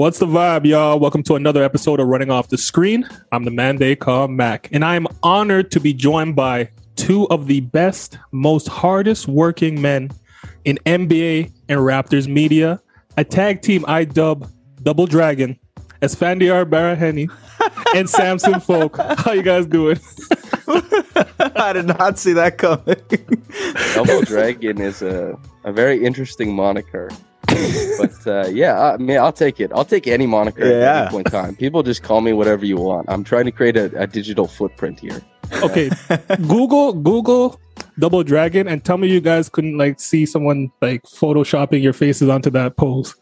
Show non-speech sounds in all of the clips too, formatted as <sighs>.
What's the vibe, y'all? Welcome to another episode of Running Off the Screen. I'm the man they call Mac, and I am honored to be joined by two of the best, most hardest working men in NBA and Raptors media. A tag team I dub Double Dragon, Esfandiar Baraheni <laughs> and Samson Folk. How you guys doing? <laughs> I did not see that coming. Double Dragon is a, a very interesting moniker. But uh, yeah, I mean, I'll take it. I'll take any moniker at any point in time. People just call me whatever you want. I'm trying to create a, a digital footprint here. Okay, <laughs> Google Google Double Dragon and tell me you guys couldn't like see someone like photoshopping your faces onto that pose.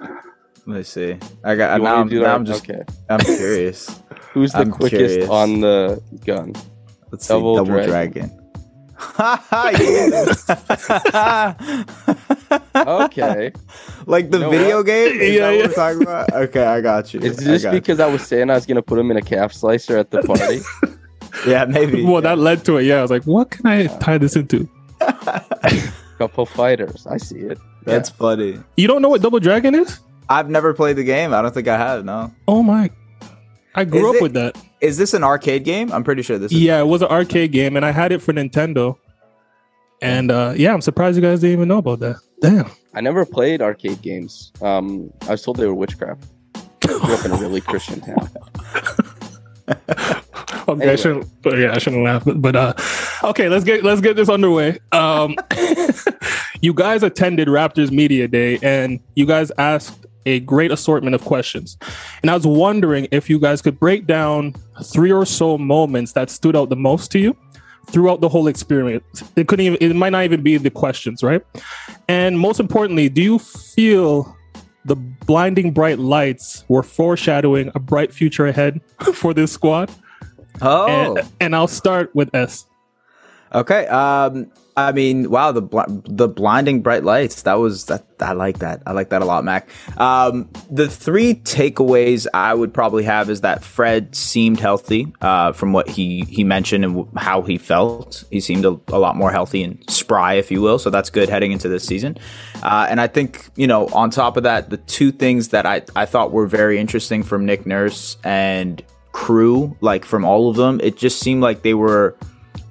Let me see. I got You now. I'm, me to do now? I'm just. okay. I'm <laughs> curious. Who's the I'm quickest curious. on the gun? Let's see. Double Double, Dragon. dragon. Yeah. <laughs> Okay. like the You know video what? game? Is Yeah, that yeah. what we're talking about? Okay, I got you. Is I this you. because I was saying I was gonna put him in a calf slicer at the party? <laughs> Yeah, maybe. Well, that led to it. Yeah, I was like, what can I tie this into? <laughs> Couple fighters. I see it. That's funny. You don't know what Double Dragon is? I've never played the game. I don't think I have. No. Oh my! I grew Is up it- with that. Is this an arcade game? I'm pretty sure this is. Yeah, it was an arcade game, and I had it for Nintendo. And uh, yeah, I'm surprised you guys didn't even know about that. Damn. I never played arcade games. Um, I was told they were witchcraft. I grew up in a really Christian town. <laughs> Okay, I shouldn't. But yeah, I shouldn't laugh. But, but uh, okay, let's get let's get this underway. Um, <laughs> you guys attended Raptors Media Day, and you guys asked a great assortment of questions. And I was wondering if you guys could break down three or so moments that stood out the most to you throughout the whole experience. It couldn't even. It might not even be the questions, right? And most importantly, do you feel the blinding bright lights were foreshadowing a bright future ahead <laughs> for this squad? Oh. And, and I'll start with S. Okay. Um. I mean, wow the bl- the blinding bright lights. That was that. I like that. I like that a lot, Mac. Um. The three takeaways I would probably have is that Fred seemed healthy. Uh, from what he he mentioned and w- how he felt, he seemed a, a lot more healthy and spry, if you will. So that's good heading into this season. Uh, and I think you know, on top of that, the two things that I I thought were very interesting from Nick Nurse and crew, like from all of them, it just seemed like they were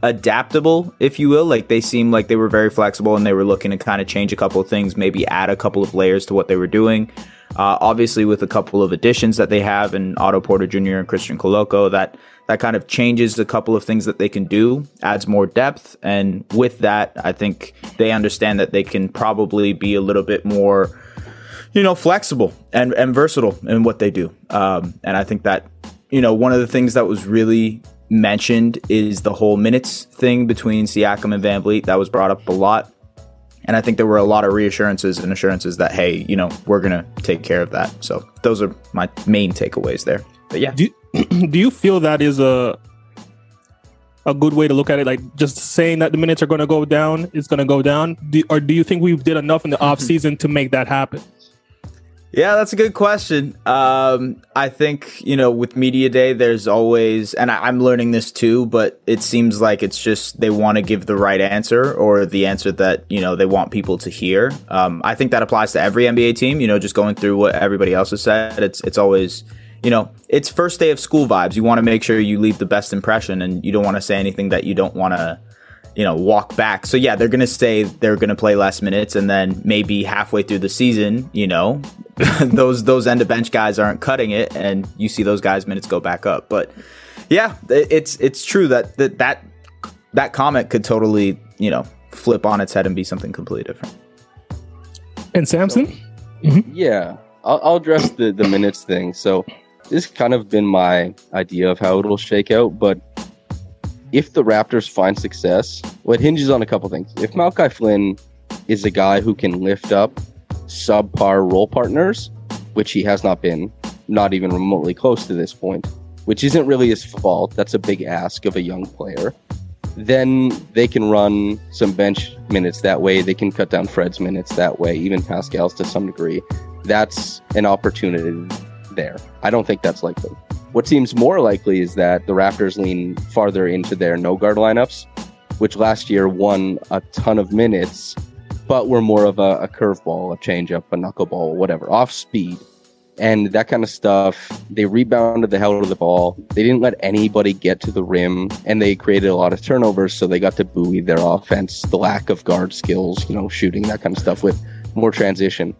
adaptable, if you will. Like they seemed like they were very flexible and they were looking to kind of change a couple of things, maybe add a couple of layers to what they were doing. Uh, obviously, with a couple of additions that they have in Otto Porter Jr. and Christian Koloko, that that kind of changes a couple of things that they can do, adds more depth, and with that, I think they understand that they can probably be a little bit more you know, flexible and, and versatile in what they do. Um, and I think that, you know, one of the things that was really mentioned is the whole minutes thing between Siakam and VanVleet. That was brought up a lot. And I think there were a lot of reassurances and assurances that, hey, you know, we're going to take care of that. So those are my main takeaways there. But yeah. Do <clears throat> do you feel that is a a good way to look at it? Like just saying that the minutes are going to go down is going to go down, do, or do you think we did enough in the mm-hmm. off season to make that happen? Yeah, that's a good question. Um, I think you know, with media day, there's always, and I, I'm learning this too, but it seems like it's just they want to give the right answer or the answer that you know they want people to hear. Um, I think that applies to every NBA team. You know, just going through what everybody else has said, it's it's always you know, it's first day of school vibes. You want to make sure you leave the best impression, and you don't want to say anything that you don't want to you know, walk back. So yeah, they're gonna say they're gonna play less minutes, and then maybe halfway through the season, you know, <laughs> those those end of bench guys aren't cutting it, and you see those guys' minutes go back up. But yeah, it's it's true that that that that comment could totally you know flip on its head and be something completely different. And Samson, mm-hmm. Yeah, I'll, I'll address the the minutes thing. So, this kind of been my idea of how it'll shake out. But if the Raptors find success, well, it hinges on a couple things. If Malachi Flynn is a guy who can lift up subpar role partners, which he has not been, not even remotely close to this point, which isn't really his fault. That's a big ask of a young player. Then they can run some bench minutes that way. They can cut down Fred's minutes that way, even Pascal's to some degree. That's an opportunity there. I don't think that's likely. What seems more likely is that the Raptors lean farther into their no guard lineups, which last year won a ton of minutes, but were more of a, a curveball, a changeup, a knuckleball, whatever, off speed and that kind of stuff. They rebounded the hell out of the ball. They didn't let anybody get to the rim, and they created a lot of turnovers. So they got to buoy their offense, the lack of guard skills, you know, shooting that kind of stuff with more transition.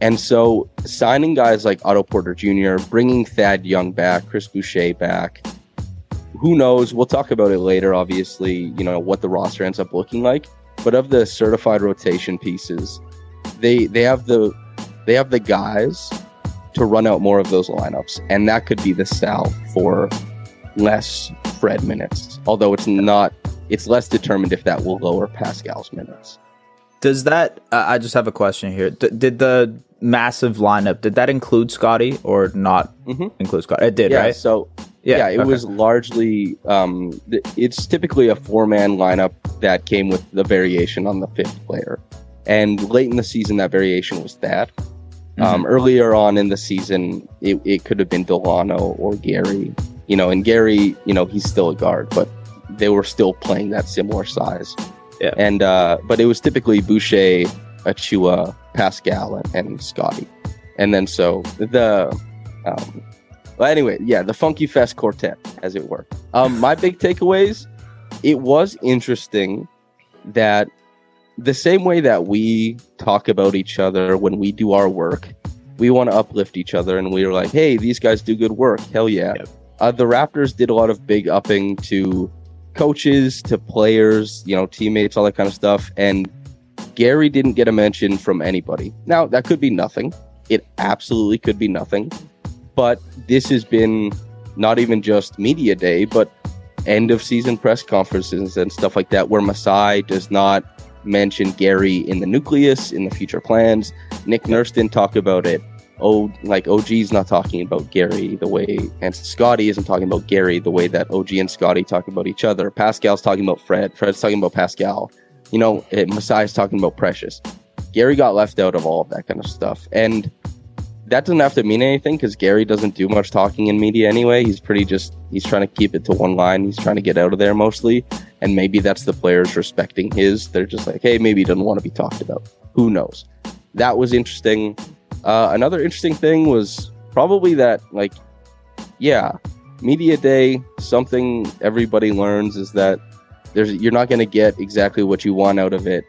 And so signing guys like Otto Porter Jr., bringing Thad Young back, Chris Boucher back. Who knows? We'll talk about it later, obviously, you know, what the roster ends up looking like. But of the certified rotation pieces, they they have the they have the guys to run out more of those lineups. And that could be the sell for less Fred minutes. Although it's not, it's less determined if that will lower Pascal's minutes. Does that, uh, I just have a question here. D- did the massive lineup, did that include Scotty or not Mhm. include Scotty? It did, yeah, right? So Yeah, yeah, it okay. was largely um, th- it's typically a four man lineup that came with the variation on the fifth player. And late in the season, that variation was that. Mm-hmm. Um, earlier on in the season, it, it could have been Delano or Gary. You know, and Gary, you know, he's still a guard, but they were still playing that similar size. Yeah. And uh, but it was typically Boucher, Achiuwa, Pascal, and, and Scotty. And then so the um, well, anyway, yeah, the Funky Fest quartet, as it were. Um, my big takeaways, it was interesting that the same way that we talk about each other when we do our work, we want to uplift each other, and we were like, "Hey, these guys do good work. Hell yeah!" Yep. Uh, the Raptors did a lot of big upping to coaches, to players, you know, teammates, all that kind of stuff, and Gary didn't get a mention from anybody. Now that could be nothing. It absolutely could be nothing but this has been not even just media day, but end of season press conferences and stuff like that, where Masai does not mention Gary in the nucleus, in the future plans. Nick Nurse didn't talk about it. Oh, like OG's not talking about Gary the way, and Scotty isn't talking about Gary the way that OG and Scotty talk about each other. Pascal's talking about Fred. Fred's talking about Pascal. You know, eh, Masai's talking about Precious. Gary got left out of all of that kind of stuff. And that doesn't have to mean anything because Gary doesn't do much talking in media anyway. He's pretty just he's trying to keep it to one line. He's trying to get out of there mostly, and maybe that's the players respecting his. They're just like, hey, maybe he doesn't want to be talked about. Who knows? That was interesting. Uh, another interesting thing was probably that like, yeah, media day. Something everybody learns is that there's you're not going to get exactly what you want out of it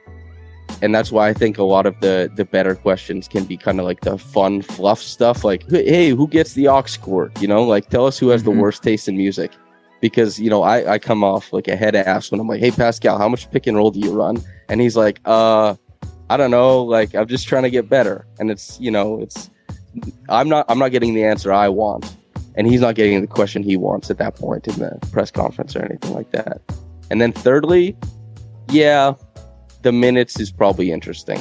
and that's why I think a lot of the the better questions can be kind of like the fun fluff stuff, like hey, who gets the aux cord? You know, like tell us who has Mhm. the worst taste in music, because you know I I come off like a head ass when I'm like, hey Pascal, how much pick and roll do you run? And he's like, uh, I don't know, like I'm just trying to get better, and it's you know it's I'm not I'm not getting the answer I want, and he's not getting the question he wants at that point in the press conference or anything like that. And then thirdly, yeah, the minutes is probably interesting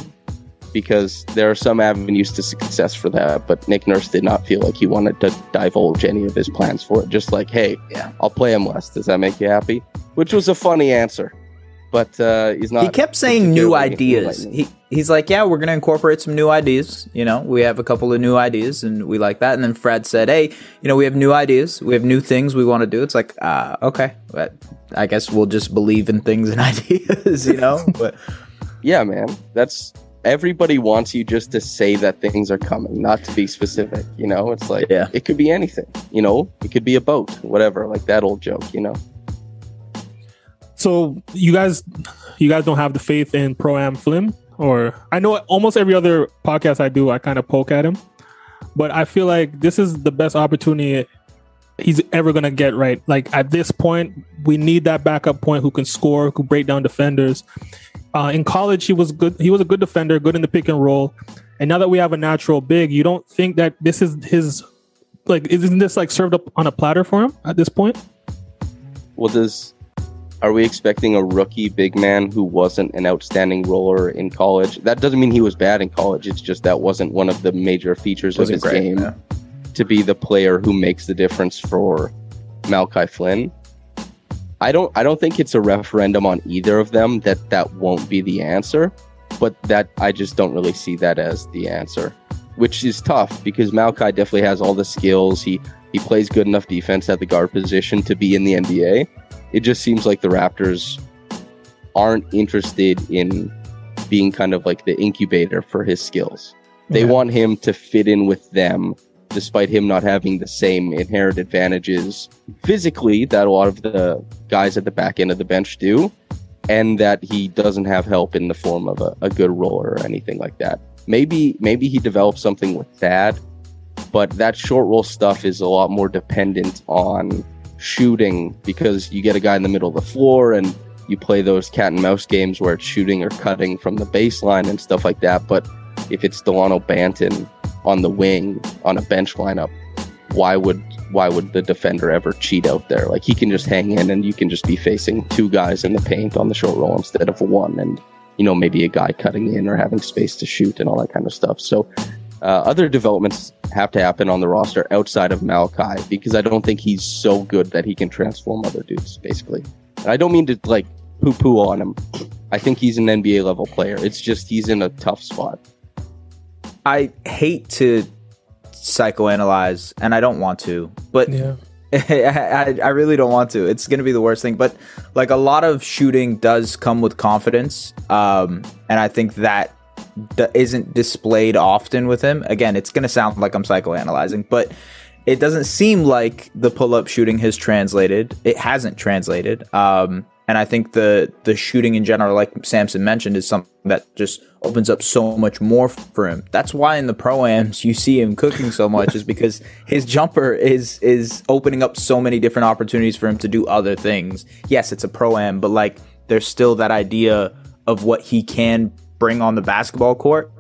because there are some avenues to success for that. But Nick Nurse did not feel like he wanted to divulge any of his plans for it. Just like, hey, Yeah. I'll play him less. Does that make you happy? Which was a funny answer, but uh, he's not. he kept saying new ideas. He he's like, yeah, we're gonna incorporate some new ideas. You know, we have a couple of new ideas, and we like that. And then Fred said, hey, you know, we have new ideas. We have new things we want to do. It's like, uh, okay, but I guess we'll just believe in things and <laughs> ideas. You know, but <laughs> yeah, man, that's everybody wants you just to say that things are coming, not to be specific. You know, it's like Yeah. it could be anything. You know, it could be a boat, whatever, like that old joke. You know. So you guys, you guys don't have the faith in Pro Am Flynn, or I know almost every other podcast I do, I kind of poke at him, but I feel like this is the best opportunity he's ever gonna get. Right, like at this point, we need that backup point who can score, who can break down defenders. Uh, in college, he was good. He was a good defender, good in the pick and roll. And now that we have a natural big, you don't think that this is his like isn't this like served up on a platter for him at this point? Well, does are we expecting a rookie big man who wasn't an outstanding roller in college? That doesn't mean he was bad in college. It's just that wasn't one of the major features of his great, game yeah. to be the player who makes the difference for Malachi Flynn. I don't I don't think it's a referendum on either of them that that won't be the answer, but that I just don't really see that as the answer, which is tough because Malachi definitely has all the skills. He he plays good enough defense at the guard position to be in the NBA. It just seems like the Raptors aren't interested in being kind of like the incubator for his skills. They Yeah. want him to fit in with them despite him not having the same inherent advantages physically that a lot of the guys at the back end of the bench do, and that he doesn't have help in the form of a, a good roller or anything like that. Maybe maybe he develops something with that, but that short roll stuff is a lot more dependent on shooting because you get a guy in the middle of the floor and you play those cat and mouse games where it's shooting or cutting from the baseline and stuff like that. But if it's Delano Banton on the wing on a bench lineup, why would why would the defender ever cheat out there? Like he can just hang in and you can just be facing two guys in the paint on the short roll instead of one and you know maybe a guy cutting in or having space to shoot and all that kind of stuff. So uh, other developments have to happen on the roster outside of Malachi because I don't think he's so good that he can transform other dudes basically. And I don't mean to like poo poo on him. I think he's an NBA level player. It's just he's in a tough spot. I hate to psychoanalyze, and I don't want to, but Yeah. <laughs> I, I really don't want to. It's going to be the worst thing. But like a lot of shooting does come with confidence, um, and I think that d- isn't displayed often with him. Again, it's going to sound like I'm psychoanalyzing, but it doesn't seem like the pull-up shooting has translated. It hasn't translated. Um, and I think the the shooting in general, like Samson mentioned, is something that just opens up so much more for him. That's why in the proams you see him cooking so much, is because <laughs> his jumper is is opening up so many different opportunities for him to do other things. Yes, it's a pro-am, but like there's still that idea of what he can bring on the basketball court,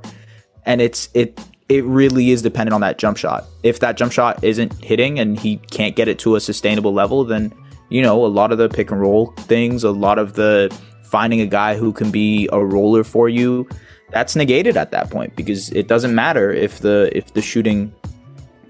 and it's it it really is dependent on that jump shot. If that jump shot isn't hitting and he can't get it to a sustainable level, then you know, a lot of the pick and roll things, a lot of the finding a guy who can be a roller for you, that's negated at that point because it doesn't matter if the if the shooting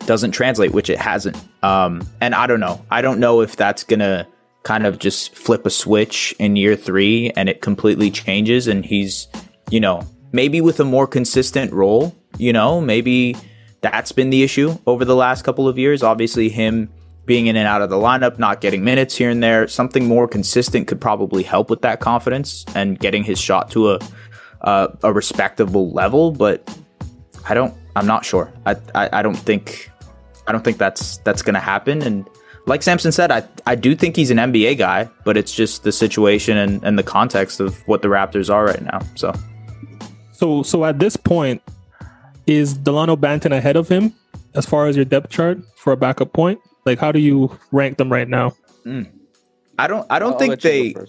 doesn't translate, which it hasn't. Um, and I don't know. I don't know if that's gonna kind of just flip a switch in year three and it completely changes and he's, you know, maybe with a more consistent role, you know, maybe that's been the issue over the last couple of years. Obviously, him being in and out of the lineup, not getting minutes here and there, something more consistent could probably help with that confidence and getting his shot to a a, respectable level. But I don't. I'm not sure. I, I I don't think I don't think that's that's going to happen. And like Samson said, I I do think he's an NBA guy, but it's just the situation and, and the context of what the Raptors are right now. So So so at this point, is Delano Banton ahead of him as far as your depth chart for a backup point? Like how do you rank them right now? I don't I don't I'll think let you go they.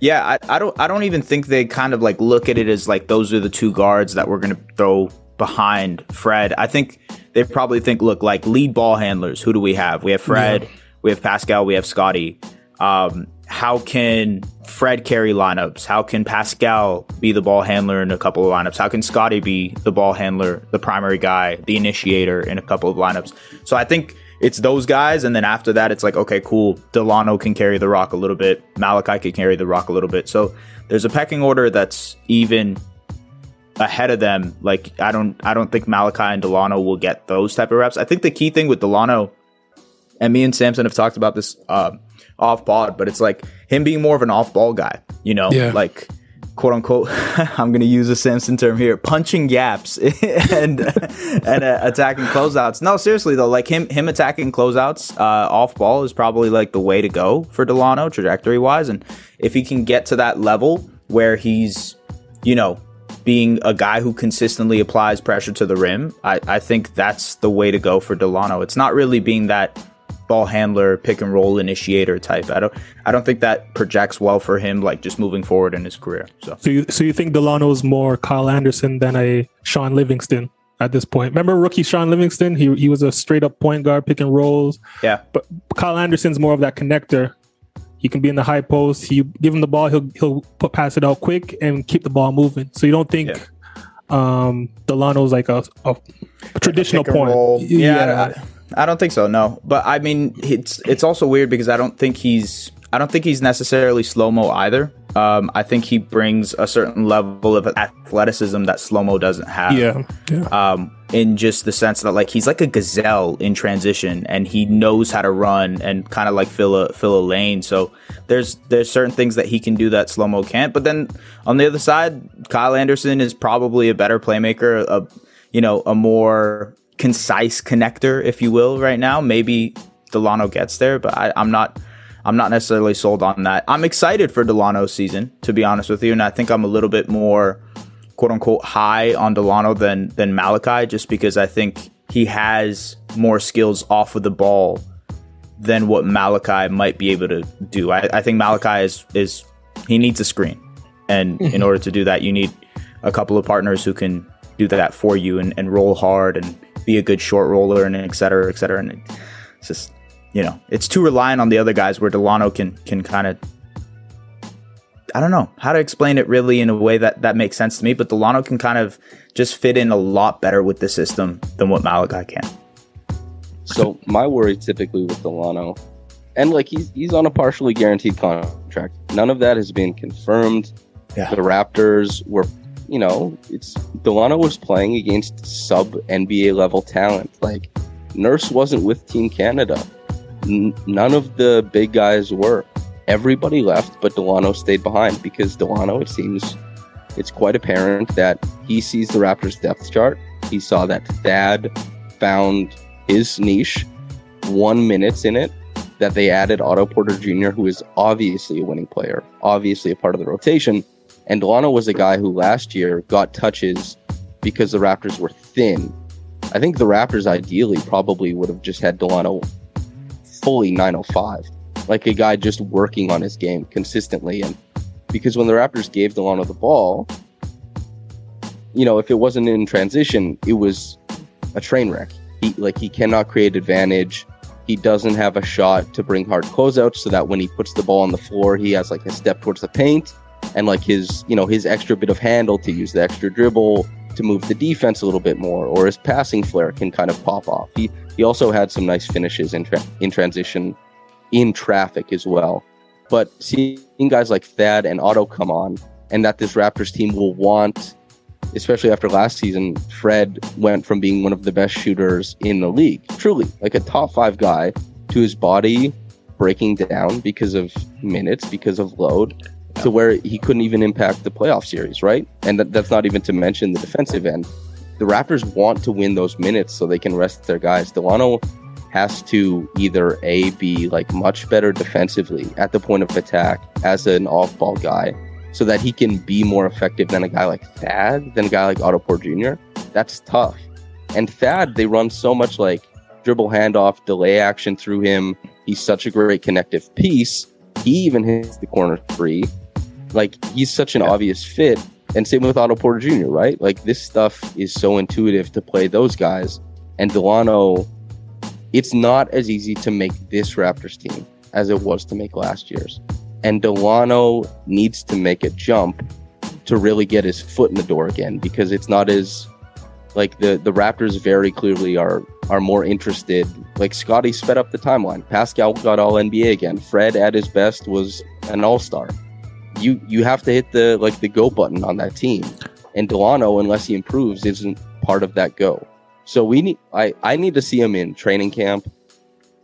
Yeah, I, I don't I don't even think they kind of like look at it as like those are the two guards that we're gonna throw behind Fred. I think they probably think, look, like lead ball handlers, who do we have? We have Fred, we have Pascal, we have Scotty. Um, how can Fred carry lineups? How can Pascal be the ball handler in a couple of lineups? How can Scotty be the ball handler, the primary guy, the initiator in a couple of lineups? So I think it's those guys, and then after that, it's like, okay, cool. Delano can carry the rock a little bit. Malachi can carry the rock a little bit. So there's a pecking order that's even ahead of them. Like I don't, I don't think Malachi and Delano will get those type of reps. I think the key thing with Delano, and me and Samson have talked about this uh, off pod, but it's like him being more of an off ball guy. You know, Yeah. like quote unquote. <laughs> I'm going to use a Samson term here: punching gaps <laughs> and and uh, attacking closeouts. No, seriously though, like him him attacking closeouts uh, off ball is probably like the way to go for Delano trajectory wise, and if he can get to that level where he's, you know, being a guy who consistently applies pressure to the rim, I, I think that's the way to go for Delano. It's not really being that ball handler, pick and roll initiator type. I don't I don't think that projects well for him like just moving forward in his career. So So you so you think Delano's more Kyle Anderson than a Shaun Livingston at this point. Remember rookie Shaun Livingston? He he was a straight up point guard, picking rolls. Yeah. But Kyle Anderson's more of that connector. He can be in the high post. He give him the ball, he'll he'll put pass it out quick and keep the ball moving. So you don't think Yeah. um Delano's like a, a traditional pick and point. roll. Yeah, I, don't think so. No, but I mean, it's it's also weird because I don't think he's I don't think he's necessarily slow mo either. Um, I think he brings a certain level of athleticism that slow mo doesn't have. yeah, yeah. Um, in just the sense that like he's like a gazelle in transition, and he knows how to run and kind of like fill a fill a lane. So there's there's certain things that he can do that slow mo can't. But then on the other side, Kyle Anderson is probably a better playmaker, a you know a more concise connector, if you will, right now. Maybe Delano gets there, but I, I'm not. I'm not necessarily sold on that. I'm excited for Delano's season, to be honest with you, and I think I'm a little bit more quote unquote high on Delano than than Malachi, just because I think he has more skills off of the ball than what Malachi might be able to do. I, I think Malachi is is he needs a screen, and mm-hmm. in order to do that, you need a couple of partners who can do that for you and, and roll hard and be a good short roller and et cetera, et cetera. And it's just you know it's too reliant on the other guys where Delano can can kind of I don't know how to explain it really in a way that that makes sense to me, but Delano can kind of just fit in a lot better with the system than what Malachi can. So my worry typically with Delano, and like he's he's on a partially guaranteed contract. None of that has been confirmed. Yeah. The Raptors were, you know, it's Delano was playing against sub NBA level talent. Like Nurse wasn't with Team Canada. N- none of the big guys were. Everybody left, but Delano stayed behind because Delano, it seems, it's quite apparent that he sees the Raptors depth chart. He saw that Thad found his niche, one minutes in it, that they added Otto Porter Jr., who is obviously a winning player, obviously a part of the rotation. And Delano was a guy who last year got touches because the Raptors were thin. I think the Raptors ideally probably would have just had Delano fully 905, like a guy just working on his game consistently. And because when the Raptors gave Delano the ball, you know, if it wasn't in transition, it was a train wreck. He like he cannot create advantage. He doesn't have a shot to bring hard closeouts so that when he puts the ball on the floor, he has like a step towards the paint and like his, you know, his extra bit of handle to use the extra dribble to move the defense a little bit more, or his passing flair can kind of pop off. He he also had some nice finishes in tra- in transition, in traffic as well. But seeing guys like Thad and Otto come on, and that this Raptors team will want, especially after last season, Fred went from being one of the best shooters in the league, truly like a top five guy, to his body breaking down because of minutes, because of load, to where he couldn't even impact the playoff series, right? And that, that's not even to mention the defensive end. The Raptors want to win those minutes so they can rest their guys. Delano has to either a be like much better defensively at the point of attack as an off-ball guy, so that he can be more effective than a guy like Thad, than a guy like Otto Porter Jr. That's tough. And Thad, they run so much like dribble handoff, delay action through him. He's such a great connective piece. He even hits the corner three. Like he's such an obvious fit. And same with Otto Porter Jr., right? Like this stuff is so intuitive to play those guys. And Delano, it's not as easy to make this Raptors team as it was to make last year's. And Delano needs to make a jump to really get his foot in the door again because it's not as like the the Raptors very clearly are are more interested. Like Scotty sped up the timeline. Pascal got all NBA again. Fred at his best was an all star. You you have to hit the like the go button on that team. And Delano, unless he improves, isn't part of that go. So we need I, I need to see him in training camp.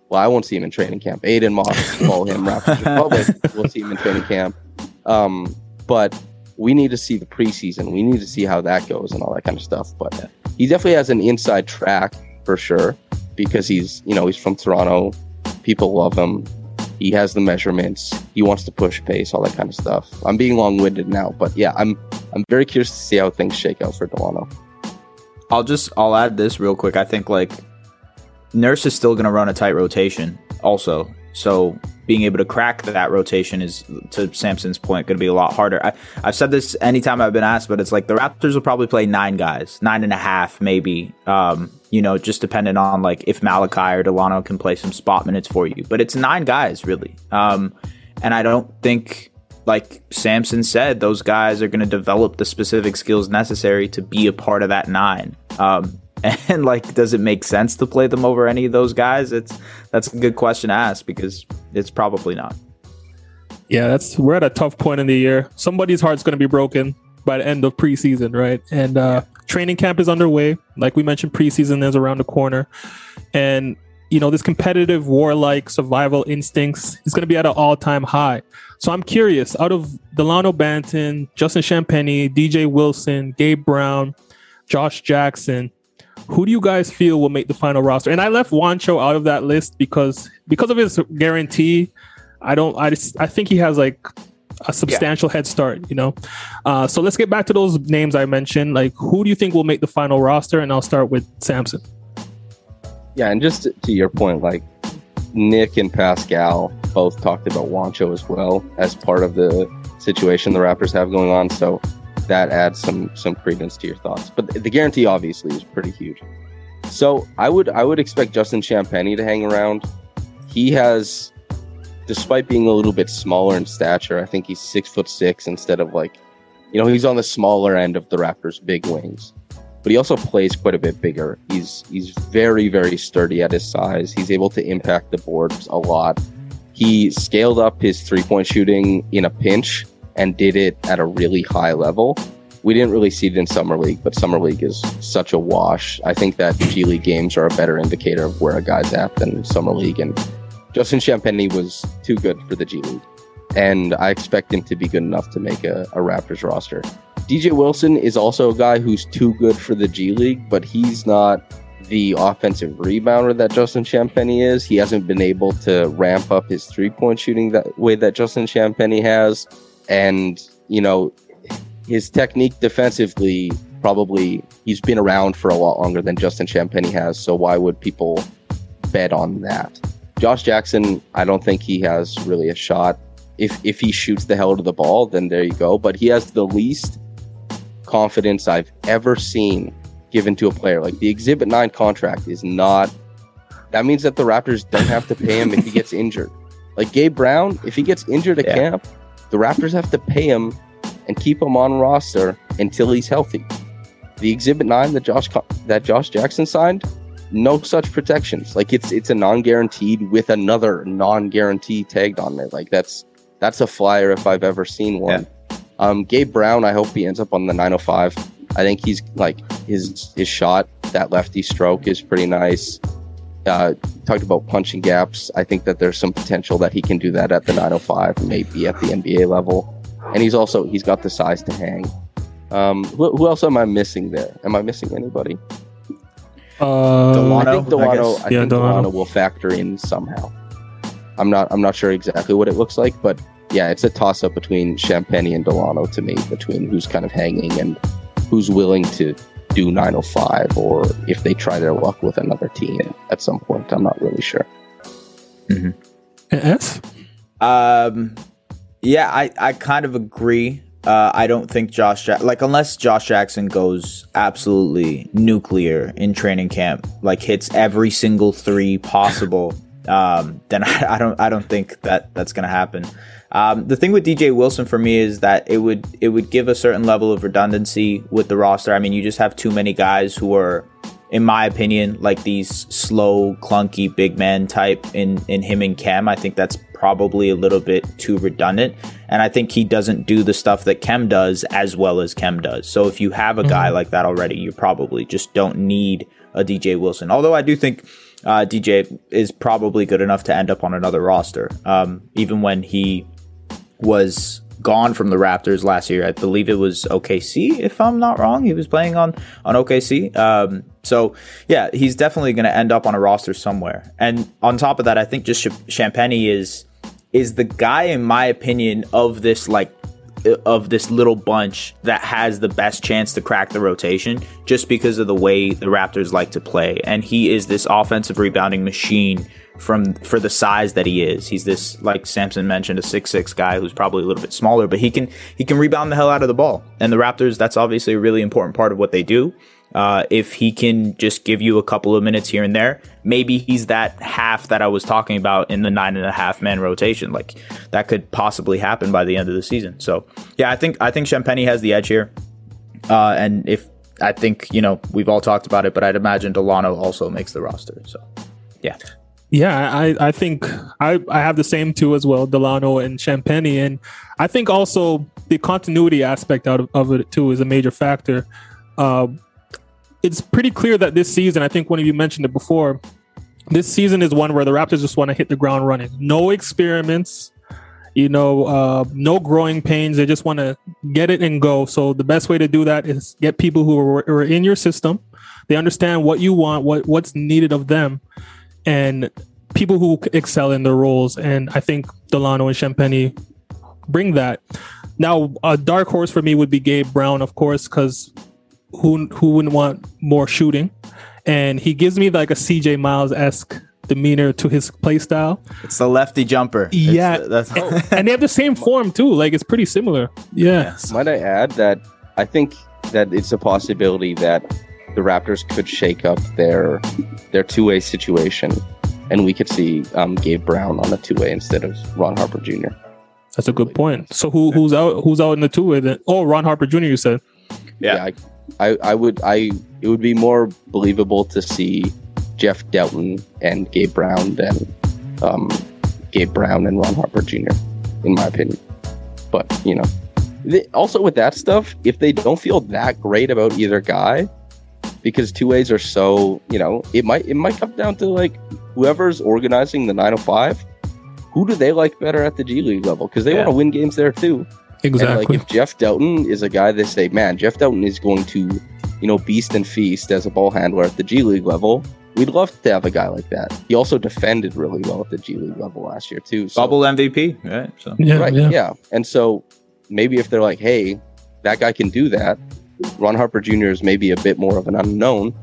Well, I won't see him in training camp. Aiden Moss, <laughs> call him Raptors Republic. We'll see him in training camp. Um, but we need to see the preseason. We need to see how that goes and all that kind of stuff. But he definitely has an inside track for sure because he's you know he's from Toronto. People love him. He has the measurements. He wants to push pace, all that kind of stuff. I'm being long winded now, but yeah, I'm I'm very curious to see how things shake out for Delano. I'll just I'll add this real quick. I think like Nurse is still going to run a tight rotation also. So being able to crack that rotation is, to Samson's point, going to be a lot harder. I, I've said this anytime I've been asked, but it's like the Raptors will probably play nine guys, nine and a half, maybe. Um, you know, just depending on like if Malachi or Delano can play some spot minutes for you. But it's nine guys, really. Um, and I don't think, like Samson said, those guys are going to develop the specific skills necessary to be a part of that nine. Um, <laughs> and like, does it make sense to play them over any of those guys? It's that's a good question to ask because it's probably not. Yeah, that's we're at a tough point in the year. Somebody's heart's going to be broken by the end of preseason, right? And uh, training camp is underway. Like we mentioned, preseason is around the corner, and you know this competitive, warlike survival instincts is going to be at an all-time high. So I'm curious, out of Delano Banton, Justin Champagnie, DJ Wilson, Gabe Brown, Josh Jackson, who do you guys feel will make the final roster? And I left Juancho out of that list because because of his guarantee. I don't. I just, I think he has like a substantial yeah. head start. You know. Uh, so let's get back to those names I mentioned. Like, who do you think will make the final roster? And I'll start with Samson. Yeah, and just to your point, like Nick and Pascal both talked about Juancho as well as part of the situation the Raptors have going on. So that adds some some credence to your thoughts. But the guarantee obviously is pretty huge. So I would I would expect Justin Champagnie to hang around. He has, despite being a little bit smaller in stature, I think he's six foot six instead of like, you know, he's on the smaller end of the Raptors' big wings. But he also plays quite a bit bigger. He's he's very very sturdy at his size. He's able to impact the boards a lot. He scaled up his three point shooting in a pinch and did it at a really high level. We didn't really see it in Summer League, but Summer League is such a wash. I think that G League games are a better indicator of where a guy's at than Summer League. And Justin Champagnie was too good for the G League. And I expect him to be good enough to make a, a Raptors roster. DJ Wilson is also a guy who's too good for the G League, but he's not the offensive rebounder that Justin Champagnie is. He hasn't been able to ramp up his three point shooting that way that Justin Champagnie has and you know his technique defensively probably he's been around for a lot longer than Justin Champagnie has. So why would people bet on that? Josh Jackson, I don't think he has really a shot. If if he shoots the hell out of the ball, then there you go. But he has the least confidence I've ever seen given to a player. Like the Exhibit Nine contract is not. That means that the Raptors don't have to pay him if he gets <laughs> injured. Like Gabe Brown, if he gets injured at yeah. camp, the Raptors have to pay him and keep him on roster until he's healthy. The Exhibit Nine that Josh that Josh Jackson signed, no such protections. Like it's it's a non-guaranteed with another non-guarantee tagged on it. Like that's that's a flyer if I've ever seen one. Yeah. Um, Gabe Brown, I hope he ends up on the 905. I think he's like his his shot, that lefty stroke is pretty nice. Uh, talked about punching gaps. I think that there's some potential that he can do that at the 905, maybe at the NBA level. And he's also he's got the size to hang. Um, who, who else am I missing there? Am I missing anybody? Uh, Delano, I think Delano. I, I yeah, think Delano. Delano will factor in somehow. I'm not. I'm not sure exactly what it looks like, but yeah, it's a toss up between Champagnie and Delano to me, between who's kind of hanging and who's willing to do 905 or if they try their luck with another team at some point. I'm not really sure. Mm-hmm. S? Um, yeah, I, I kind of agree. Uh, I don't think Josh, ja- like, unless Josh Jackson goes absolutely nuclear in training camp, like hits every single three possible, um, then I, <laughs> I don't, I don't think that that's gonna happen. Um, the thing with DJ Wilson for me is that it would it would give a certain level of redundancy with the roster. I mean, you just have too many guys who are, in my opinion, like these slow, clunky big man type in in him and Khem. I think that's probably a little bit too redundant, and I think he doesn't do the stuff that Khem does as well as Khem does. So if you have a mm-hmm. guy like that already, you probably just don't need a DJ Wilson. Although I do think. Uh, DJ is probably good enough to end up on another roster, um, even when he was gone from the Raptors last year. I believe it was OKC, if I'm not wrong. He was playing on on OKC. Um, so yeah, he's definitely going to end up on a roster somewhere. And on top of that, I think Justin Champagnie is is the guy, in my opinion, of this like of this little bunch that has the best chance to crack the rotation just because of the way the Raptors like to play. And he is this offensive rebounding machine from for the size that he is. He's this like Samson mentioned a six six guy who's probably a little bit smaller, but he can he can rebound the hell out of the ball. And the Raptors, that's obviously a really important part of what they do. Uh, if he can just give you a couple of minutes here and there, maybe he's that half that I was talking about in the nine and a half man rotation. Like that could possibly happen by the end of the season. So yeah, I think I think Champagnie has the edge here. Uh, and if I think you know we've all talked about it, but I'd imagine Delano also makes the roster. So yeah. Yeah, I, I think I, I have the same two as well, Delano and Champagnie. And I think also the continuity aspect out of, of it too is a major factor. Uh, it's pretty clear that this season, I think one of you mentioned it before, this season is one where the Raptors just want to hit the ground running. No experiments, you know, uh, no growing pains. They just want to get it and go. So the best way to do that is get people who are, are in your system. They understand what you want, what what's needed of them, and people who excel in their roles. And I think Delano and Champagnie bring that. Now, a dark horse for me would be Gabe Brown, of course, because who who wouldn't want more shooting? And he gives me like a CJ Miles esque demeanor to his play style. It's the lefty jumper. Yeah, It's- that's <laughs> and they have the same form too. Like it's pretty similar. Yeah. Might I add that I think that it's a possibility that the Raptors could shake up their their two way situation, and we could see um, Gabe Brown on a two way instead of Ron Harper Jr. That's a good point. So who who's out who's out in the two way then? Oh, Ron Harper Jr. You said. Yeah. I, I, I would I it would be more believable to see Jeff Dowtin and Gabe Brown than um, Gabe Brown and Ron Harper Jr. in my opinion. But you know, the, also with that stuff, if they don't feel that great about either guy, because two ways are so you know, it might it might come down to like whoever's organizing the 905. Who do they like better at the G League level? Because they Yeah. want to win games there too. And Exactly. like if Jeff Dowtin is a guy they say, man, Jeff Dowtin is going to, you know, beast and feast as a ball handler at the G League level. We'd love to have a guy like that. He also defended really well at the G League level last year too. So, bubble MVP, right? So yeah, right, yeah. yeah. And so maybe if they're like, hey, that guy can do that, Ron Harper Jr. is maybe a bit more of an unknown.